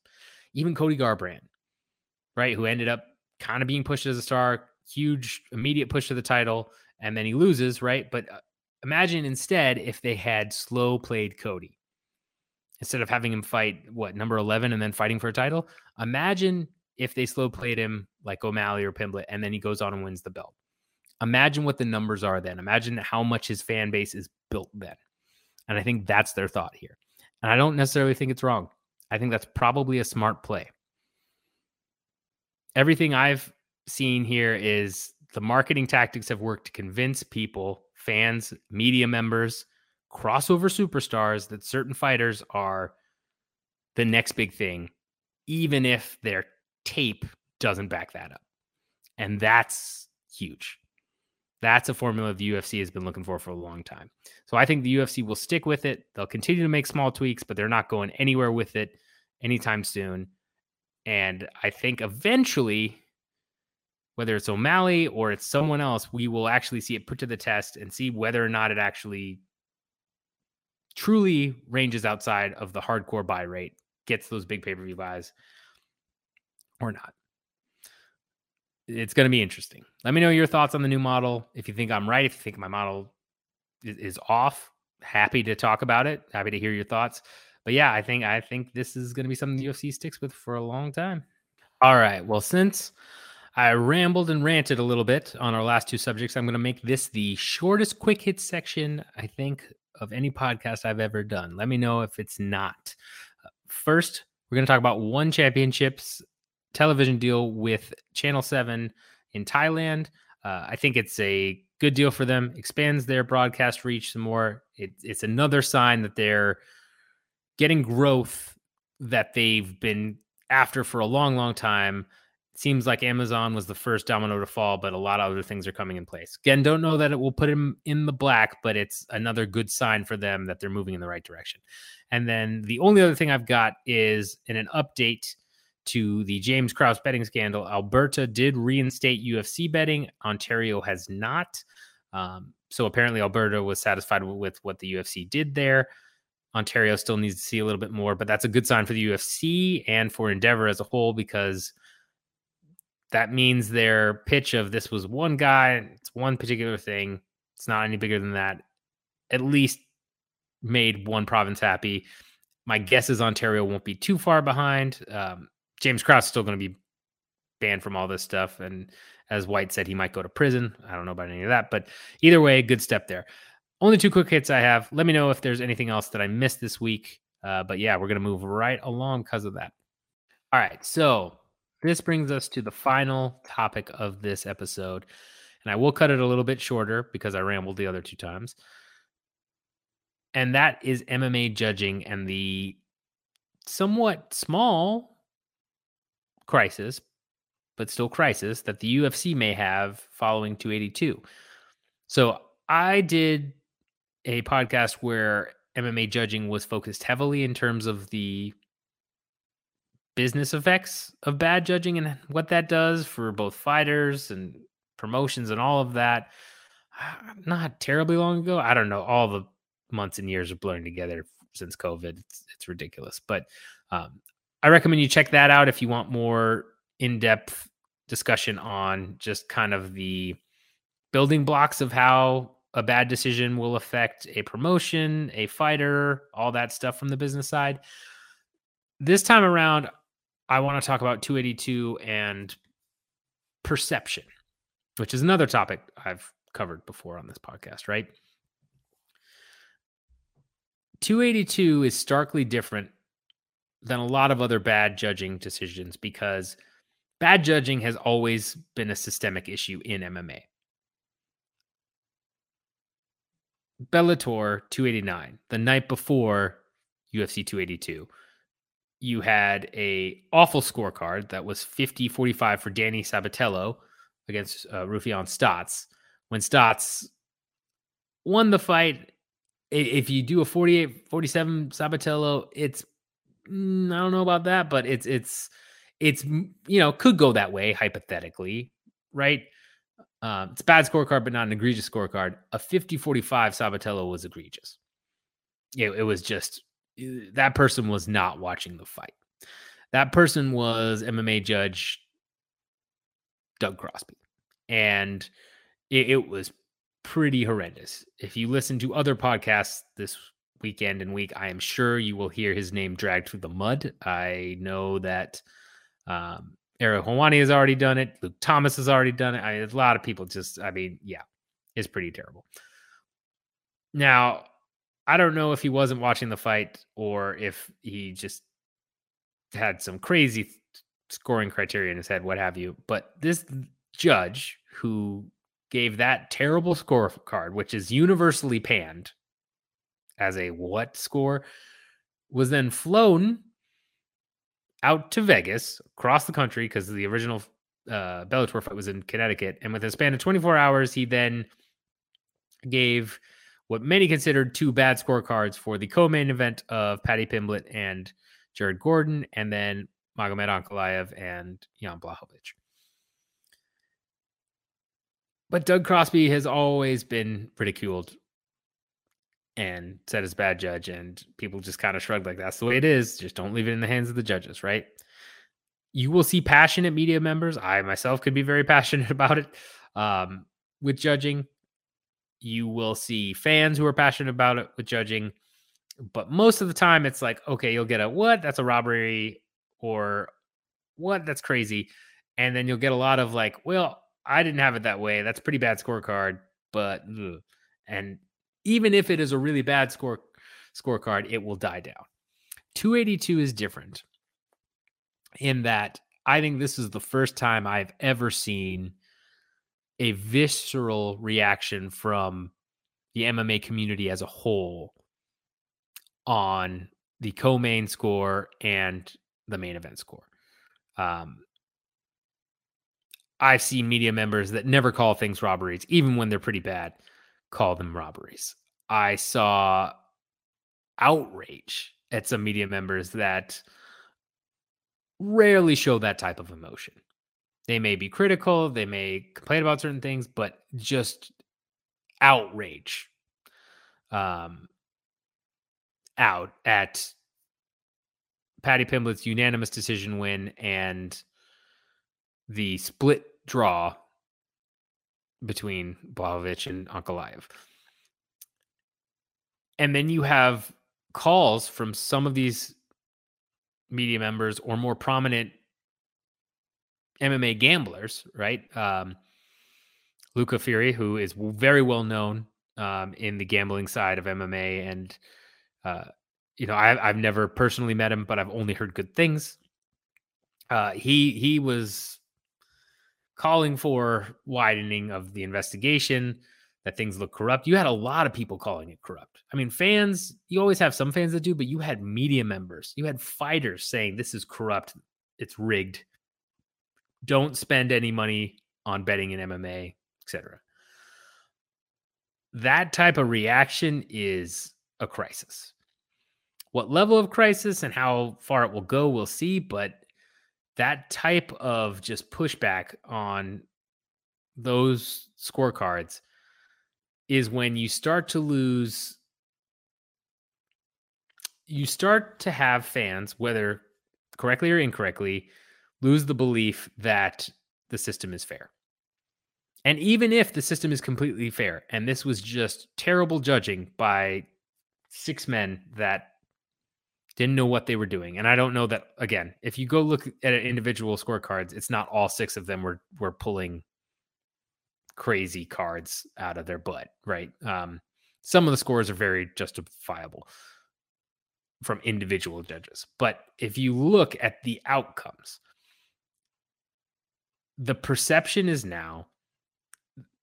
even Cody Garbrandt? right? Who ended up kind of being pushed as a star, huge immediate push to the title, and then he loses, right? But uh, imagine instead if they had slow played Cody instead of having him fight what number 11 and then fighting for a title. Imagine if they slow played him like O'Malley or Pimblett and then he goes on and wins the belt. Imagine what the numbers are then. Imagine how much his fan base is built then. And I think that's their thought here. And I don't necessarily think it's wrong. I think that's probably a smart play everything I've seen here is the marketing tactics have worked to convince people, fans, media members, crossover superstars that certain fighters are the next big thing, even if their tape doesn't back that up. And that's huge. That's a formula the UFC has been looking for for a long time. So I think the UFC will stick with it. They'll continue to make small tweaks, but they're not going anywhere with it anytime soon. And I think eventually, whether it's O'Malley or it's someone else, we will actually see it put to the test and see whether or not it actually truly ranges outside of the hardcore buy rate, gets those big pay per view buys or not. It's going to be interesting. Let me know your thoughts on the new model. If you think I'm right, if you think my model is, is off, happy to talk about it. Happy to hear your thoughts but yeah, I think I think this is going to be something the UFC sticks with for a long time. All right. Well, since I rambled and ranted a little bit on our last two subjects, I'm going to make this the shortest quick hit section I think of any podcast I've ever done. Let me know if it's not. Uh, first, we're going to talk about one championships television deal with Channel 7 in Thailand. Uh, I think it's a good deal for them, expands their broadcast reach some more. It, it's another sign that they're getting growth that they've been after for a long, long time. Seems like Amazon was the first domino to fall, but a lot of other things are coming in place. Again, don't know that it will put them in the black, but it's another good sign for them that they're moving in the right direction. And then the only other thing I've got is in an update to the James Krause betting scandal. Alberta did reinstate UFC betting. Ontario has not. Um, so apparently, Alberta was satisfied with what the UFC did there Ontario still needs to see a little bit more, but that's a good sign for the UFC and for Endeavor as a whole because that means their pitch of this was one guy, it's one particular thing, it's not any bigger than that, at least made one province happy. My guess is Ontario won't be too far behind. Um, James Krause is still going to be banned from all this stuff. And as White said, he might go to prison. I don't know about any of that, but either way, good step there. Only two quick hits I have. Let me know if there's anything else that I missed this week. Uh, but yeah, we're going to move right along because of that. All right. So this brings us to the final topic of this episode. And I will cut it a little bit shorter because I rambled the other two times. And that is MMA judging and the somewhat small crisis, but still crisis that the UFC may have following 282. So I did a podcast where MMA judging was focused heavily in terms of the business effects of bad judging and what that does for both fighters and promotions and all of that. Not terribly long ago. I don't know. All the months and years are blurring together since COVID. It's, it's ridiculous. But um, I recommend you check that out if you want more in depth discussion on just kind of the building blocks of how a bad decision will affect a promotion, a fighter, all that stuff from the business side. This time around, I want to talk about 282 and perception, which is another topic I've covered before on this podcast, right? 282 is starkly different than a lot of other bad judging decisions because bad judging has always been a systemic issue in MMA. Bellator 289, the night before UFC 282, you had a awful scorecard that was 50-45 for Danny Sabatello against uh, Raufeon Stots. When Stots won the fight, if you do a 48 47 Sabatello, it's mm, I don't know about that, but it's it's it's you know could go that way hypothetically, right? Um, it's bad scorecard, but not an egregious scorecard. A 50 45 Sabatello was egregious. It, it was just eh, that person was not watching the fight. That person was MMA judge Doug Crosby. And it, it was pretty horrendous. If you listen to other podcasts this weekend and week, I am sure you will hear his name dragged through the mud. I know that um, Ariel Helwani has already done it. Luke Thomas has already done it. I mean, a lot of people just, I mean, yeah, it's pretty terrible. Now, I don't know if he wasn't watching the fight or if he just had some crazy scoring criteria in his head, what have you. But this judge who gave that terrible scorecard, which is universally panned as a what score, was then flown out to Vegas across the country because the original uh, Bellator fight was in Connecticut. And with a span of 24 hours, he then gave what many considered two bad scorecards for the co-main event of Paddy Pimblett and Jared Gordon, and then Magomed Ankalaev and Jan Blachowicz. But Doug Crosby has always been ridiculed and said as bad judge, and people just kind of shrugged like that's the way it is. Just don't leave it in the hands of the judges, right? You will see passionate media members. I myself could be very passionate about it um, with judging. You will see fans who are passionate about it with judging, but most of the time it's like, okay, you'll get a what? That's a robbery, or what? That's crazy, and then you'll get a lot of like, well, I didn't have it that way. That's pretty bad scorecard, but ugh. and even if it is a really bad score scorecard, it will die down. 282 is different in that I think this is the first time I've ever seen a visceral reaction from the MMA community as a whole on the co-main score and the main event score. Um, I've seen media members that never call things robberies, even when they're pretty bad, call them robberies. I saw outrage at some media members that rarely show that type of emotion. They may be critical, they may complain about certain things, but just outrage. Um, out at Paddy Pimblett's unanimous decision win and the split draw between Blachowicz and Ankalaev. And then you have calls from some of these media members or more prominent MMA gamblers, right? Um, Luca Fury, who is very well known um, in the gambling side of MMA, and uh, you know, I, I've never personally met him, but I've only heard good things. Uh, he he was calling for widening of the investigation, that things look corrupt. You had a lot of people calling it corrupt. I mean, fans, you always have some fans that do, but you had media members, you had fighters saying this is corrupt, it's rigged. Don't spend any money on betting in MMA, etc. That type of reaction is a crisis. What level of crisis and how far it will go, we'll see. But that type of just pushback on those scorecards is when you start to lose you start to have fans whether correctly or incorrectly lose the belief that the system is fair. And even if the system is completely fair and this was just terrible judging by six men that didn't know what they were doing. And I don't know that again, if you go look at individual scorecards, it's not all six of them were were pulling crazy cards out of their butt, right? Um, some of the scores are very justifiable from individual judges. But if you look at the outcomes, the perception is now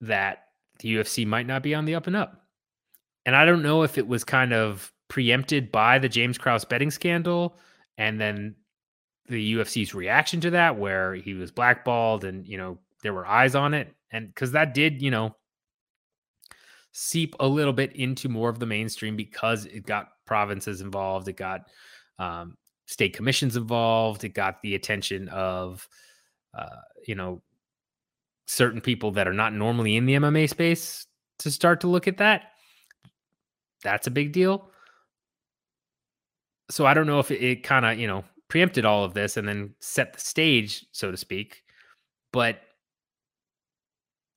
that the UFC might not be on the up and up. And I don't know if it was kind of preempted by the James Krause betting scandal and then the UFC's reaction to that where he was blackballed and you know there were eyes on it and cuz that did, you know, seep a little bit into more of the mainstream because it got provinces involved, it got um, state commissions involved, it got the attention of uh, you know certain people that are not normally in the MMA space to start to look at that. That's a big deal so I don't know if it, it kind of, you know, preempted all of this and then set the stage, so to speak. But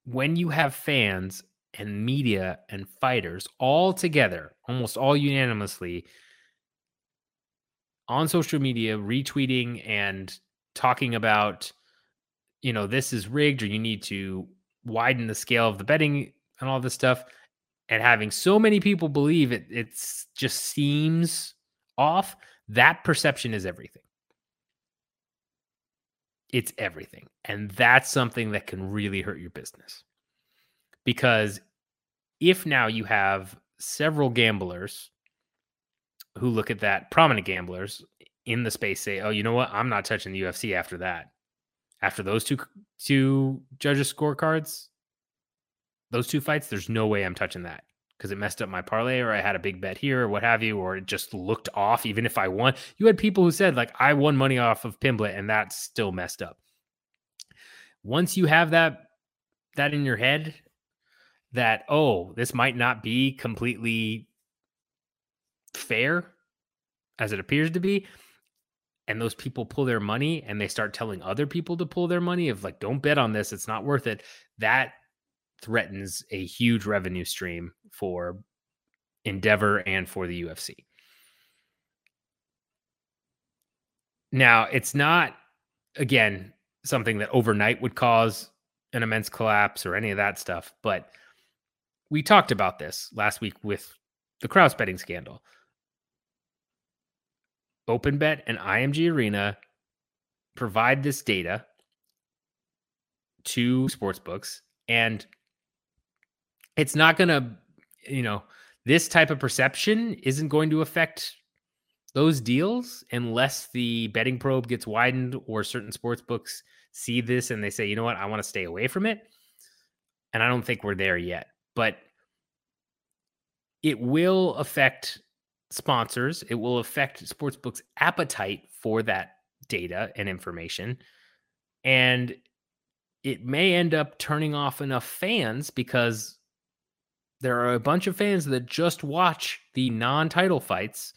when you have fans and media and fighters all together, almost all unanimously on social media, retweeting and talking about, you know, this is rigged or you need to widen the scale of the betting and all this stuff, and having so many people believe it, it's just seems off, that perception is everything. It's everything. And that's something that can really hurt your business. Because if now you have several gamblers who look at that, prominent gamblers in the space say, "Oh, you know what? I'm not touching the UFC after that." After those two two judges scorecards, those two fights, there's no way I'm touching that because it messed up my parlay or I had a big bet here or what have you, or it just looked off even if I won. You had people who said, like, I won money off of Pimblett and that's still messed up. Once you have that that in your head, that oh, this might not be completely fair as it appears to be, and those people pull their money and they start telling other people to pull their money of like, don't bet on this, it's not worth it. That threatens a huge revenue stream for Endeavor and for the UFC. Now, it's not, again, something that overnight would cause an immense collapse or any of that stuff, but we talked about this last week with the Krause betting scandal. OpenBet and IMG Arena provide this data to sportsbooks and it's not going to, you know, this type of perception isn't going to affect those deals unless the betting probe gets widened or certain sports books see this and they say, you know what, I want to stay away from it. And I don't think we're there yet, but it will affect sponsors. It will affect sportsbooks' appetite for that data and information. And it may end up turning off enough fans because there are a bunch of fans that just watch the non-title fights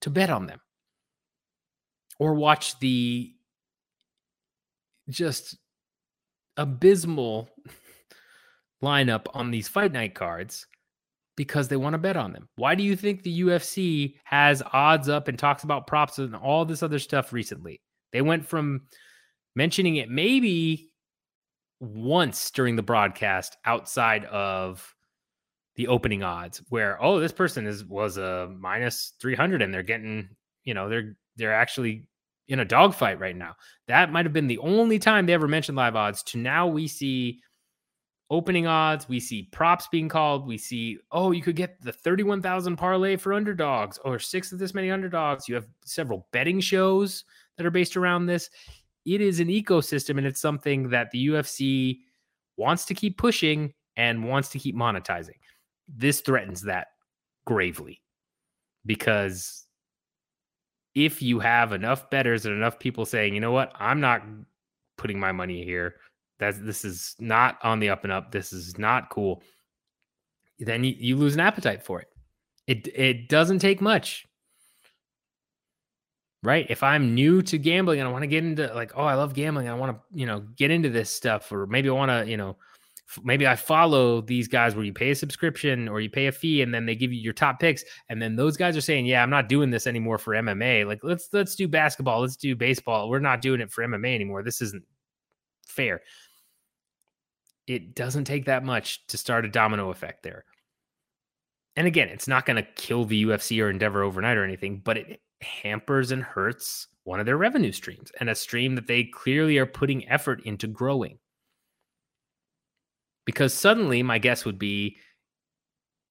to bet on them or watch the just abysmal lineup on these fight night cards because they want to bet on them. Why do you think the UFC has odds up and talks about props and all this other stuff recently? They went from mentioning it maybe once during the broadcast outside of the opening odds where oh this person is was a minus 300 and they're getting you know they're they're actually in a dogfight right now. That might have been the only time they ever mentioned live odds. To now we see opening odds we see props being called we see oh you could get the 31000 parlay for underdogs or six of this many underdogs. You have several betting shows that are based around this it is an ecosystem and it's something that the UFC wants to keep pushing and wants to keep monetizing. This threatens that gravely because if you have enough betters and enough people saying, you know what, I'm not putting my money here. That this is not on the up and up. This is not cool. Then you, you lose an appetite for it. It it doesn't take much right? If I'm new to gambling and I want to get into like, oh, I love gambling, I want to, you know, get into this stuff, or maybe I want to, you know, f- maybe I follow these guys where you pay a subscription or you pay a fee and then they give you your top picks, and then those guys are saying, yeah, I'm not doing this anymore for MMA. Like, let's let's do basketball, let's do baseball. We're not doing it for MMA anymore. This isn't fair. It doesn't take that much to start a domino effect there. And again, it's not going to kill the UFC or Endeavor overnight or anything, but it hampers and hurts one of their revenue streams and a stream that they clearly are putting effort into growing. Because suddenly, my guess would be,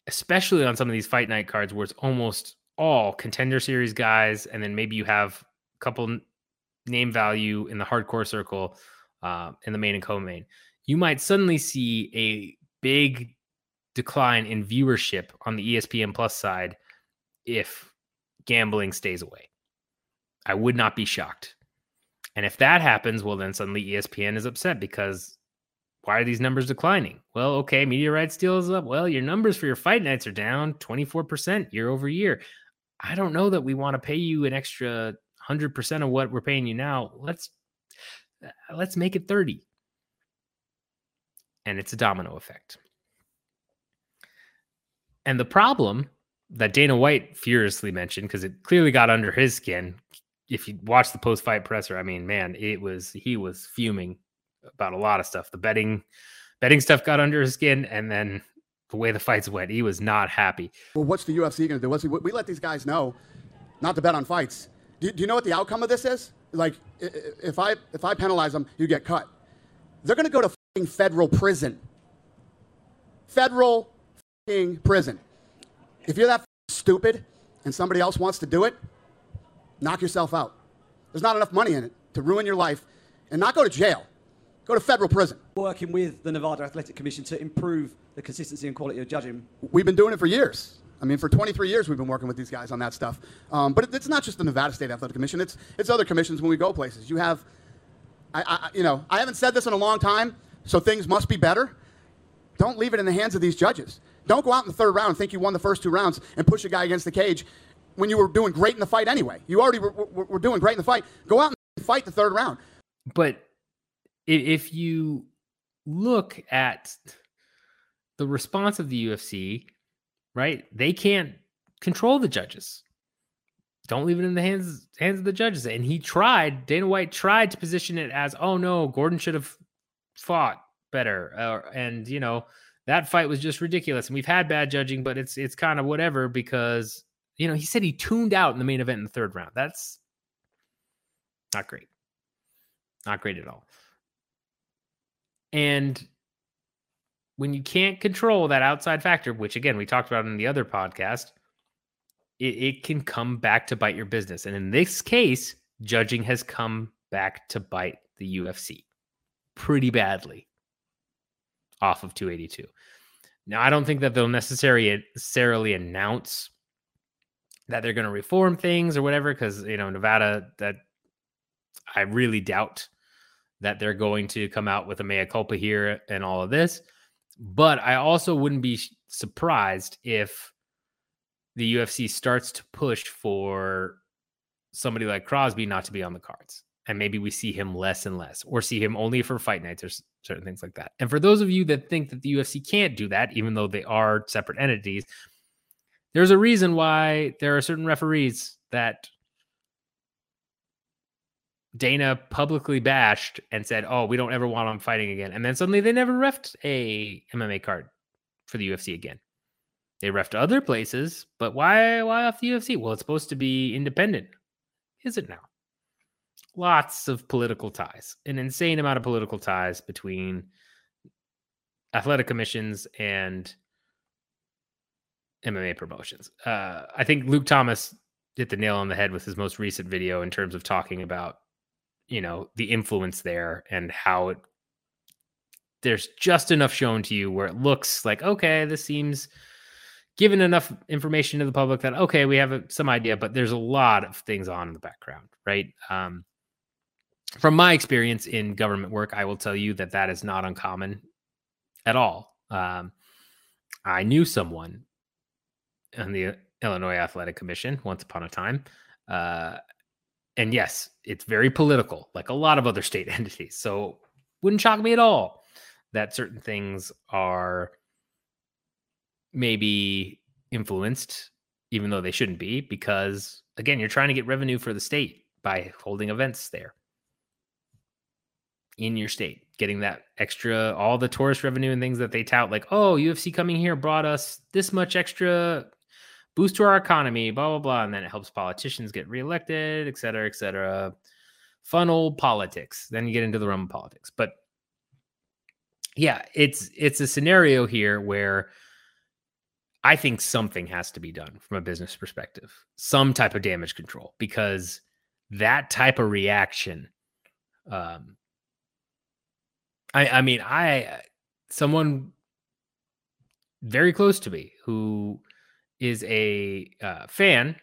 especially on some of these fight night cards where it's almost all contender series guys, and then maybe you have a couple name value in the hardcore circle, uh, in the main and co-main, you might suddenly see a big decline in viewership on the ESPN Plus side if gambling stays away. I would not be shocked. And if that happens, well, then suddenly ESPN is upset because why are these numbers declining? Well, okay, media rights deals up. Well, your numbers for your fight nights are down 24% year over year. I don't know that we want to pay you an extra 100% of what we're paying you now. Let's uh, let's make it 30. And it's a domino effect. And the problem that Dana White furiously mentioned because it clearly got under his skin. If you watch the post fight presser, I mean, man, it was he was fuming about a lot of stuff. The betting betting stuff got under his skin, and then the way the fights went, he was not happy. Well, what's the UFC going to do? What's, we let these guys know not to bet on fights. Do, do you know what the outcome of this is? Like, if I if I penalize them, you get cut. They're going to go to federal prison. Federal prison. If you're that stupid and somebody else wants to do it, knock yourself out. There's not enough money in it to ruin your life and not go to jail. Go to federal prison. Working with the Nevada Athletic Commission to improve the consistency and quality of judging. We've been doing it for years. I mean, for 23 years, we've been working with these guys on that stuff. Um, but it's not just the Nevada State Athletic Commission; it's it's other commissions when we go places. You have, I, I, you know, I haven't said this in a long time, so things must be better. Don't leave it in the hands of these judges. Don't go out in the third round and think you won the first two rounds and push a guy against the cage when you were doing great in the fight anyway. You already were, were, were doing great in the fight. Go out and fight the third round. But if you look at the response of the UFC, right? They can't control the judges. Don't leave it in the hands hands of the judges. And he tried. Dana White tried to position it as, "Oh no, Gordon should have fought better," uh, and you know, that fight was just ridiculous. And we've had bad judging, but it's it's kind of whatever because you know he said he tuned out in the main event in the third round. That's not great. Not great at all. And when you can't control that outside factor, which again we talked about in the other podcast, it, it can come back to bite your business. And in this case, judging has come back to bite the UFC pretty badly off of 282. Now, I don't think that they'll necessarily necessarily announce that they're going to reform things or whatever, because you know Nevada. That I really doubt that they're going to come out with a mea culpa here and all of this. But I also wouldn't be surprised if the UFC starts to push for somebody like Crosby not to be on the cards. And maybe we see him less and less, or see him only for fight nights or certain things like that. And for those of you that think that the UFC can't do that, even though they are separate entities, there's a reason why there are certain referees that Dana publicly bashed and said, "Oh, we don't ever want him fighting again." And then suddenly they never refed a MMA card for the UFC again. They refed other places, but why why off the UFC? Well, it's supposed to be independent. Is it now? Lots of political ties, an insane amount of political ties between athletic commissions and MMA promotions. Uh, I think Luke Thomas hit the nail on the head with his most recent video in terms of talking about you know the influence there and how it there's just enough shown to you where it looks like okay this seems given enough information to the public that okay we have a, some idea but there's a lot of things on in the background right um, from my experience in government work i will tell you that that is not uncommon at all um, i knew someone on the illinois athletic commission once upon a time uh, and yes, it's very political, like a lot of other state entities. So wouldn't shock me at all that certain things are maybe influenced, even though they shouldn't be, because again, you're trying to get revenue for the state by holding events there in your state, getting that extra, all the tourist revenue and things that they tout, like, oh, UFC coming here brought us this much extra boost to our economy, blah, blah, blah. And then it helps politicians get reelected, et cetera, et cetera. Fun old politics. Then you get into the realm of politics. But yeah, it's it's a scenario here where I think something has to be done from a business perspective, some type of damage control, because that type of reaction. Um, I, I mean, I someone very close to me who is a uh, fan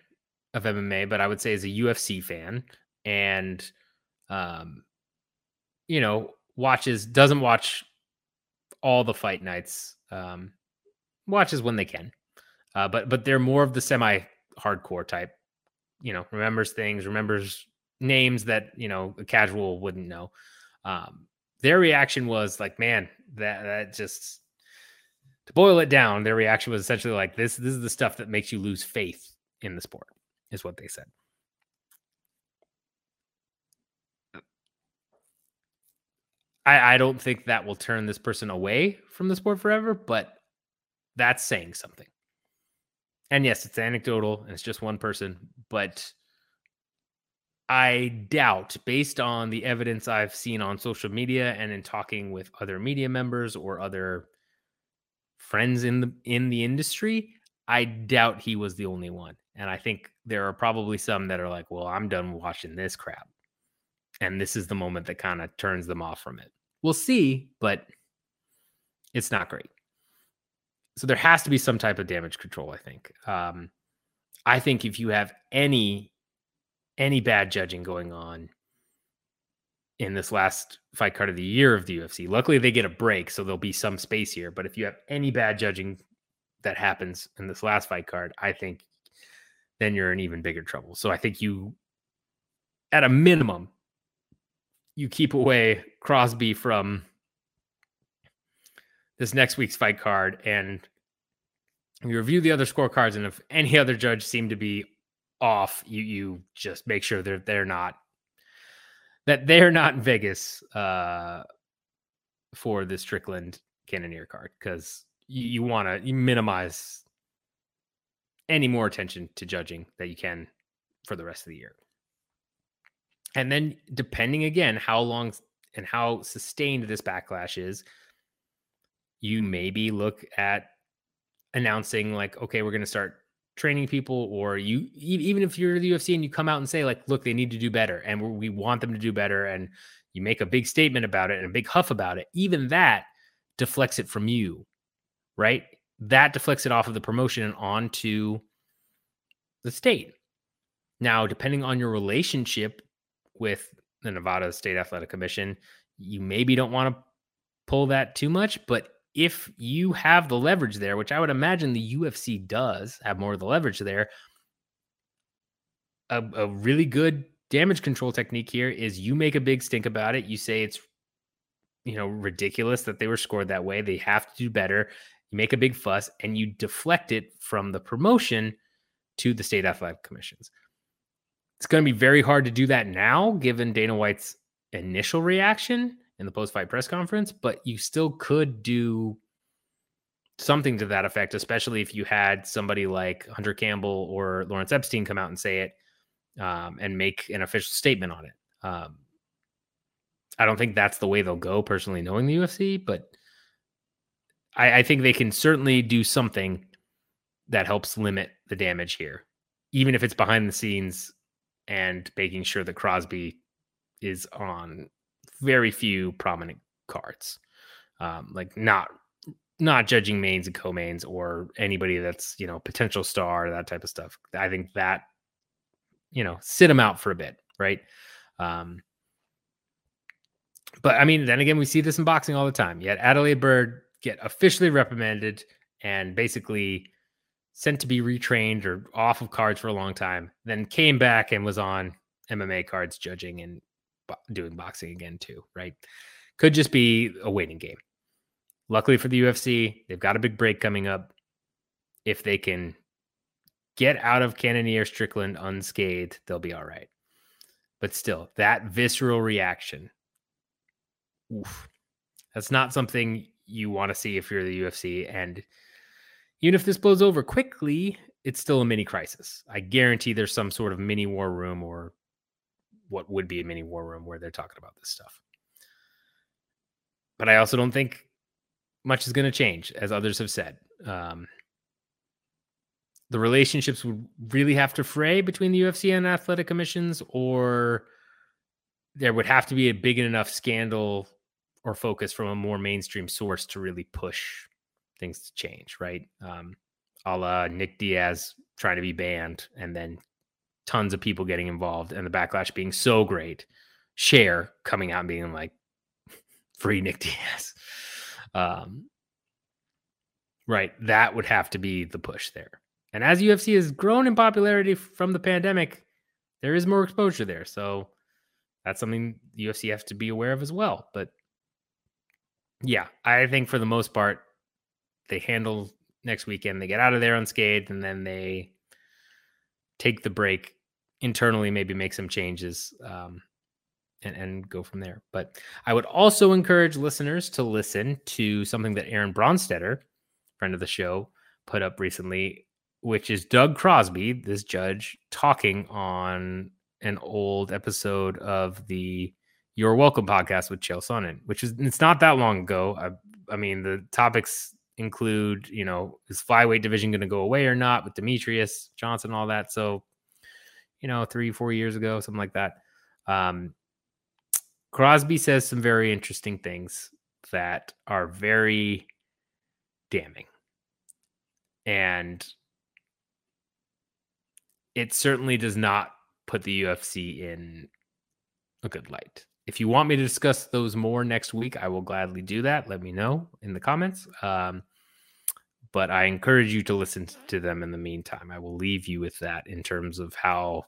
of MMA, but I would say is a UFC fan, and um, you know, watches doesn't watch all the fight nights. Um, watches when they can, uh, but but they're more of the semi hardcore type. You know, remembers things, remembers names that you know a casual wouldn't know. Um, their reaction was like, "Man, that that just to boil it down, their reaction was essentially like this this is the stuff that makes you lose faith in the sport, is what they said. I, I don't think that will turn this person away from the sport forever, but that's saying something. And yes, it's anecdotal and it's just one person, but I doubt, based on the evidence I've seen on social media and in talking with other media members or other friends in the in the industry, I doubt he was the only one. And I think there are probably some that are like, "Well, I'm done watching this crap." And this is the moment that kind of turns them off from it. We'll see, but it's not great. So there has to be some type of damage control, I think. Um, I think if you have any any bad judging going on, in this last fight card of the year of the UFC. Luckily, they get a break, so there'll be some space here. But if you have any bad judging that happens in this last fight card, I think then you're in even bigger trouble. So I think you, at a minimum, you keep away Crosby from this next week's fight card and you review the other scorecards and if any other judge seemed to be off you you just make sure they're they're not that they're not in Vegas uh, for the Strickland Cannonier card because you, you want to minimize any more attention to judging that you can for the rest of the year. And then, depending again how long and how sustained this backlash is, you maybe look at announcing, like, okay, we're going to start training people or you even if you're the UFC and you come out and say like look they need to do better and we want them to do better and you make a big statement about it and a big huff about it even that deflects it from you right? That deflects it off of the promotion and onto the state. Now depending on your relationship with the Nevada State Athletic Commission you maybe don't want to pull that too much but if you have the leverage there, which I would imagine the UFC does have more of the leverage there, a, a really good damage control technique here is you make a big stink about it. You say it's you know ridiculous that they were scored that way. They have to do better. You make a big fuss and you deflect it from the promotion to the state athletic commissions. It's going to be very hard to do that now, given Dana White's initial reaction in the post fight press conference, but you still could do something to that effect, especially if you had somebody like Hunter Campbell or Lawrence Epstein come out and say it um, and make an official statement on it. Um, I don't think that's the way they'll go, personally, knowing the UFC, but I, I think they can certainly do something that helps limit the damage here, even if it's behind the scenes and making sure that Crosby is on very few prominent cards. Um, like not not judging mains and co-mains or anybody that's you know potential star that type of stuff. I think that you know sit them out for a bit, right? Um, but I mean, then again, we see this in boxing all the time. Yet Adelaide Byrd get officially reprimanded and basically sent to be retrained or off of cards for a long time, then came back and was on MMA cards judging and doing boxing again too, right? Could just be a waiting game. Luckily for the UFC, they've got a big break coming up. If they can get out of Cannonier Strickland unscathed, they'll be all right. But still, that visceral reaction, oof, that's not something you want to see if you're the UFC. And even if this blows over quickly, it's still a mini crisis. I guarantee there's some sort of mini war room or what would be a mini war room where they're talking about this stuff. But I also don't think much is going to change, as others have said. Um, the relationships would really have to fray between the UFC and athletic commissions, or there would have to be a big enough scandal or focus from a more mainstream source to really push things to change, right? Um, a la Nick Diaz trying to be banned and then tons of people getting involved and the backlash being so great. Share coming out and being like, free Nick Diaz. Um, right. That would have to be the push there. And as UFC has grown in popularity from the pandemic, there is more exposure there. So that's something UFC has to be aware of as well. But yeah, I think for the most part, they handle next weekend. They get out of there unscathed, and then they take the break internally, maybe make some changes, um, and, and go from there. But I would also encourage listeners to listen to something that Aaron Bronsteter, friend of the show, put up recently, which is Doug Crosby, this judge, talking on an old episode of the You're Welcome podcast with Chael Sonnen, which is it's not that long ago. I, I mean, the topics include, you know, is flyweight division going to go away or not with Demetrious Johnson, all that. So, you know, three, four years ago, something like that. Um, Crosby says some very interesting things that are very damning. And it certainly does not put the UFC in a good light. If you want me to discuss those more next week, I will gladly do that. Let me know in the comments. Um, but I encourage you to listen to them in the meantime. I will leave you with that in terms of how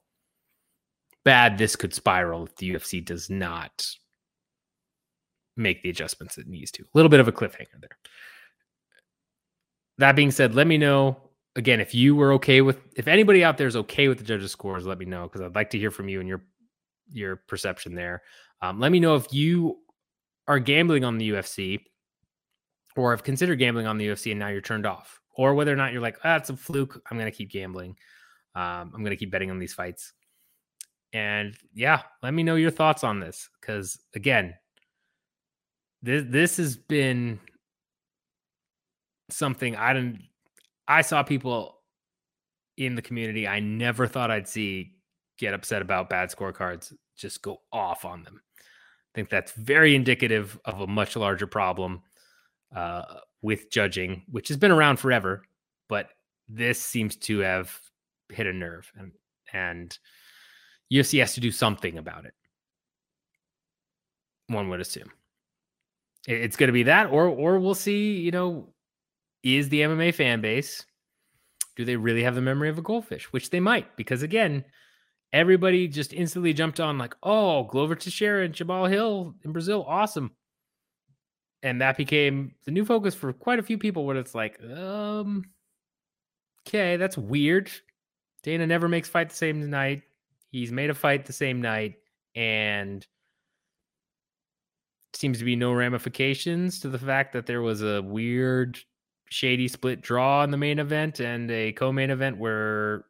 bad this could spiral if the UFC does not make the adjustments it needs to. A little bit of a cliffhanger there. That being said, let me know again if you were okay with if anybody out there is okay with the judges scores let me know because i'd like to hear from you and your your perception there um, let me know if you are gambling on the UFC or have considered gambling on the UFC and now you're turned off, or whether or not you're like, ah, a fluke. I'm going to keep gambling. Um, I'm going to keep betting on these fights. And yeah, let me know your thoughts on this because again, this this has been something I didn't. I saw people in the community I never thought I'd see get upset about bad scorecards, just go off on them. I think that's very indicative of a much larger problem uh, with judging, which has been around forever, but this seems to have hit a nerve, and and UFC has to do something about it. One would assume. it's going to be that, or or we'll see. You know, is the MMA fan base do they really have the memory of a goldfish? Which they might, because again, everybody just instantly jumped on like, oh, Glover Teixeira and Jamahal Hill in Brazil, awesome. And that became the new focus for quite a few people. Where it's like, um, okay, that's weird. Dana never makes fight the same night. He's made a fight the same night, and seems to be no ramifications to the fact that there was a weird, shady split draw in the main event and a co-main event where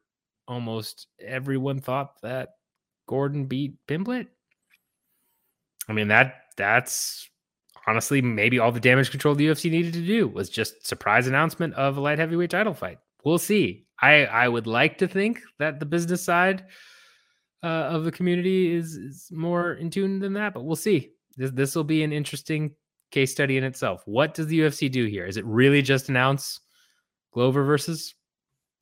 almost everyone thought that Gordon beat Pimblett. I mean that that's honestly maybe all the damage control the UFC needed to do was just surprise announcement of a light heavyweight title fight. We'll see. I I would like to think that the business side uh, of the community is is more in tune than that, but we'll see. This this will be an interesting case study in itself. What does the UFC do here? Is it really just announce Glover versus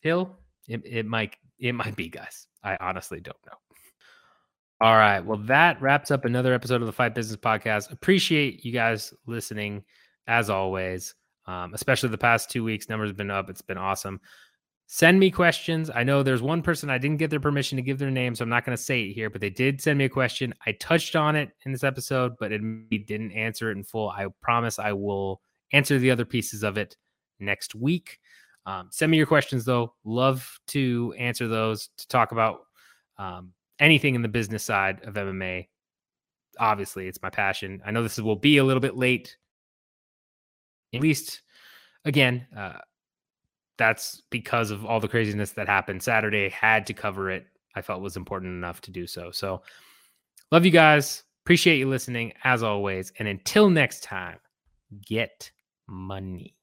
Hill? It, it might it might be, guys. I honestly don't know. All right. Well, that wraps up another episode of the Fight Business Podcast. Appreciate you guys listening as always. Um, especially the past two weeks, numbers have been up. It's been awesome. Send me questions. I know there's one person I didn't get their permission to give their name, so I'm not going to say it here, but they did send me a question. I touched on it in this episode, but it didn't answer it in full. I promise I will answer the other pieces of it next week. Um, send me your questions, though. Love to answer those to talk about um, anything in the business side of MMA. Obviously, it's my passion. I know this will be a little bit late. At least, again, uh, that's because of all the craziness that happened Saturday. Had to cover it. I felt was important enough to do so. So, love you guys. Appreciate you listening as always. And until next time, get money.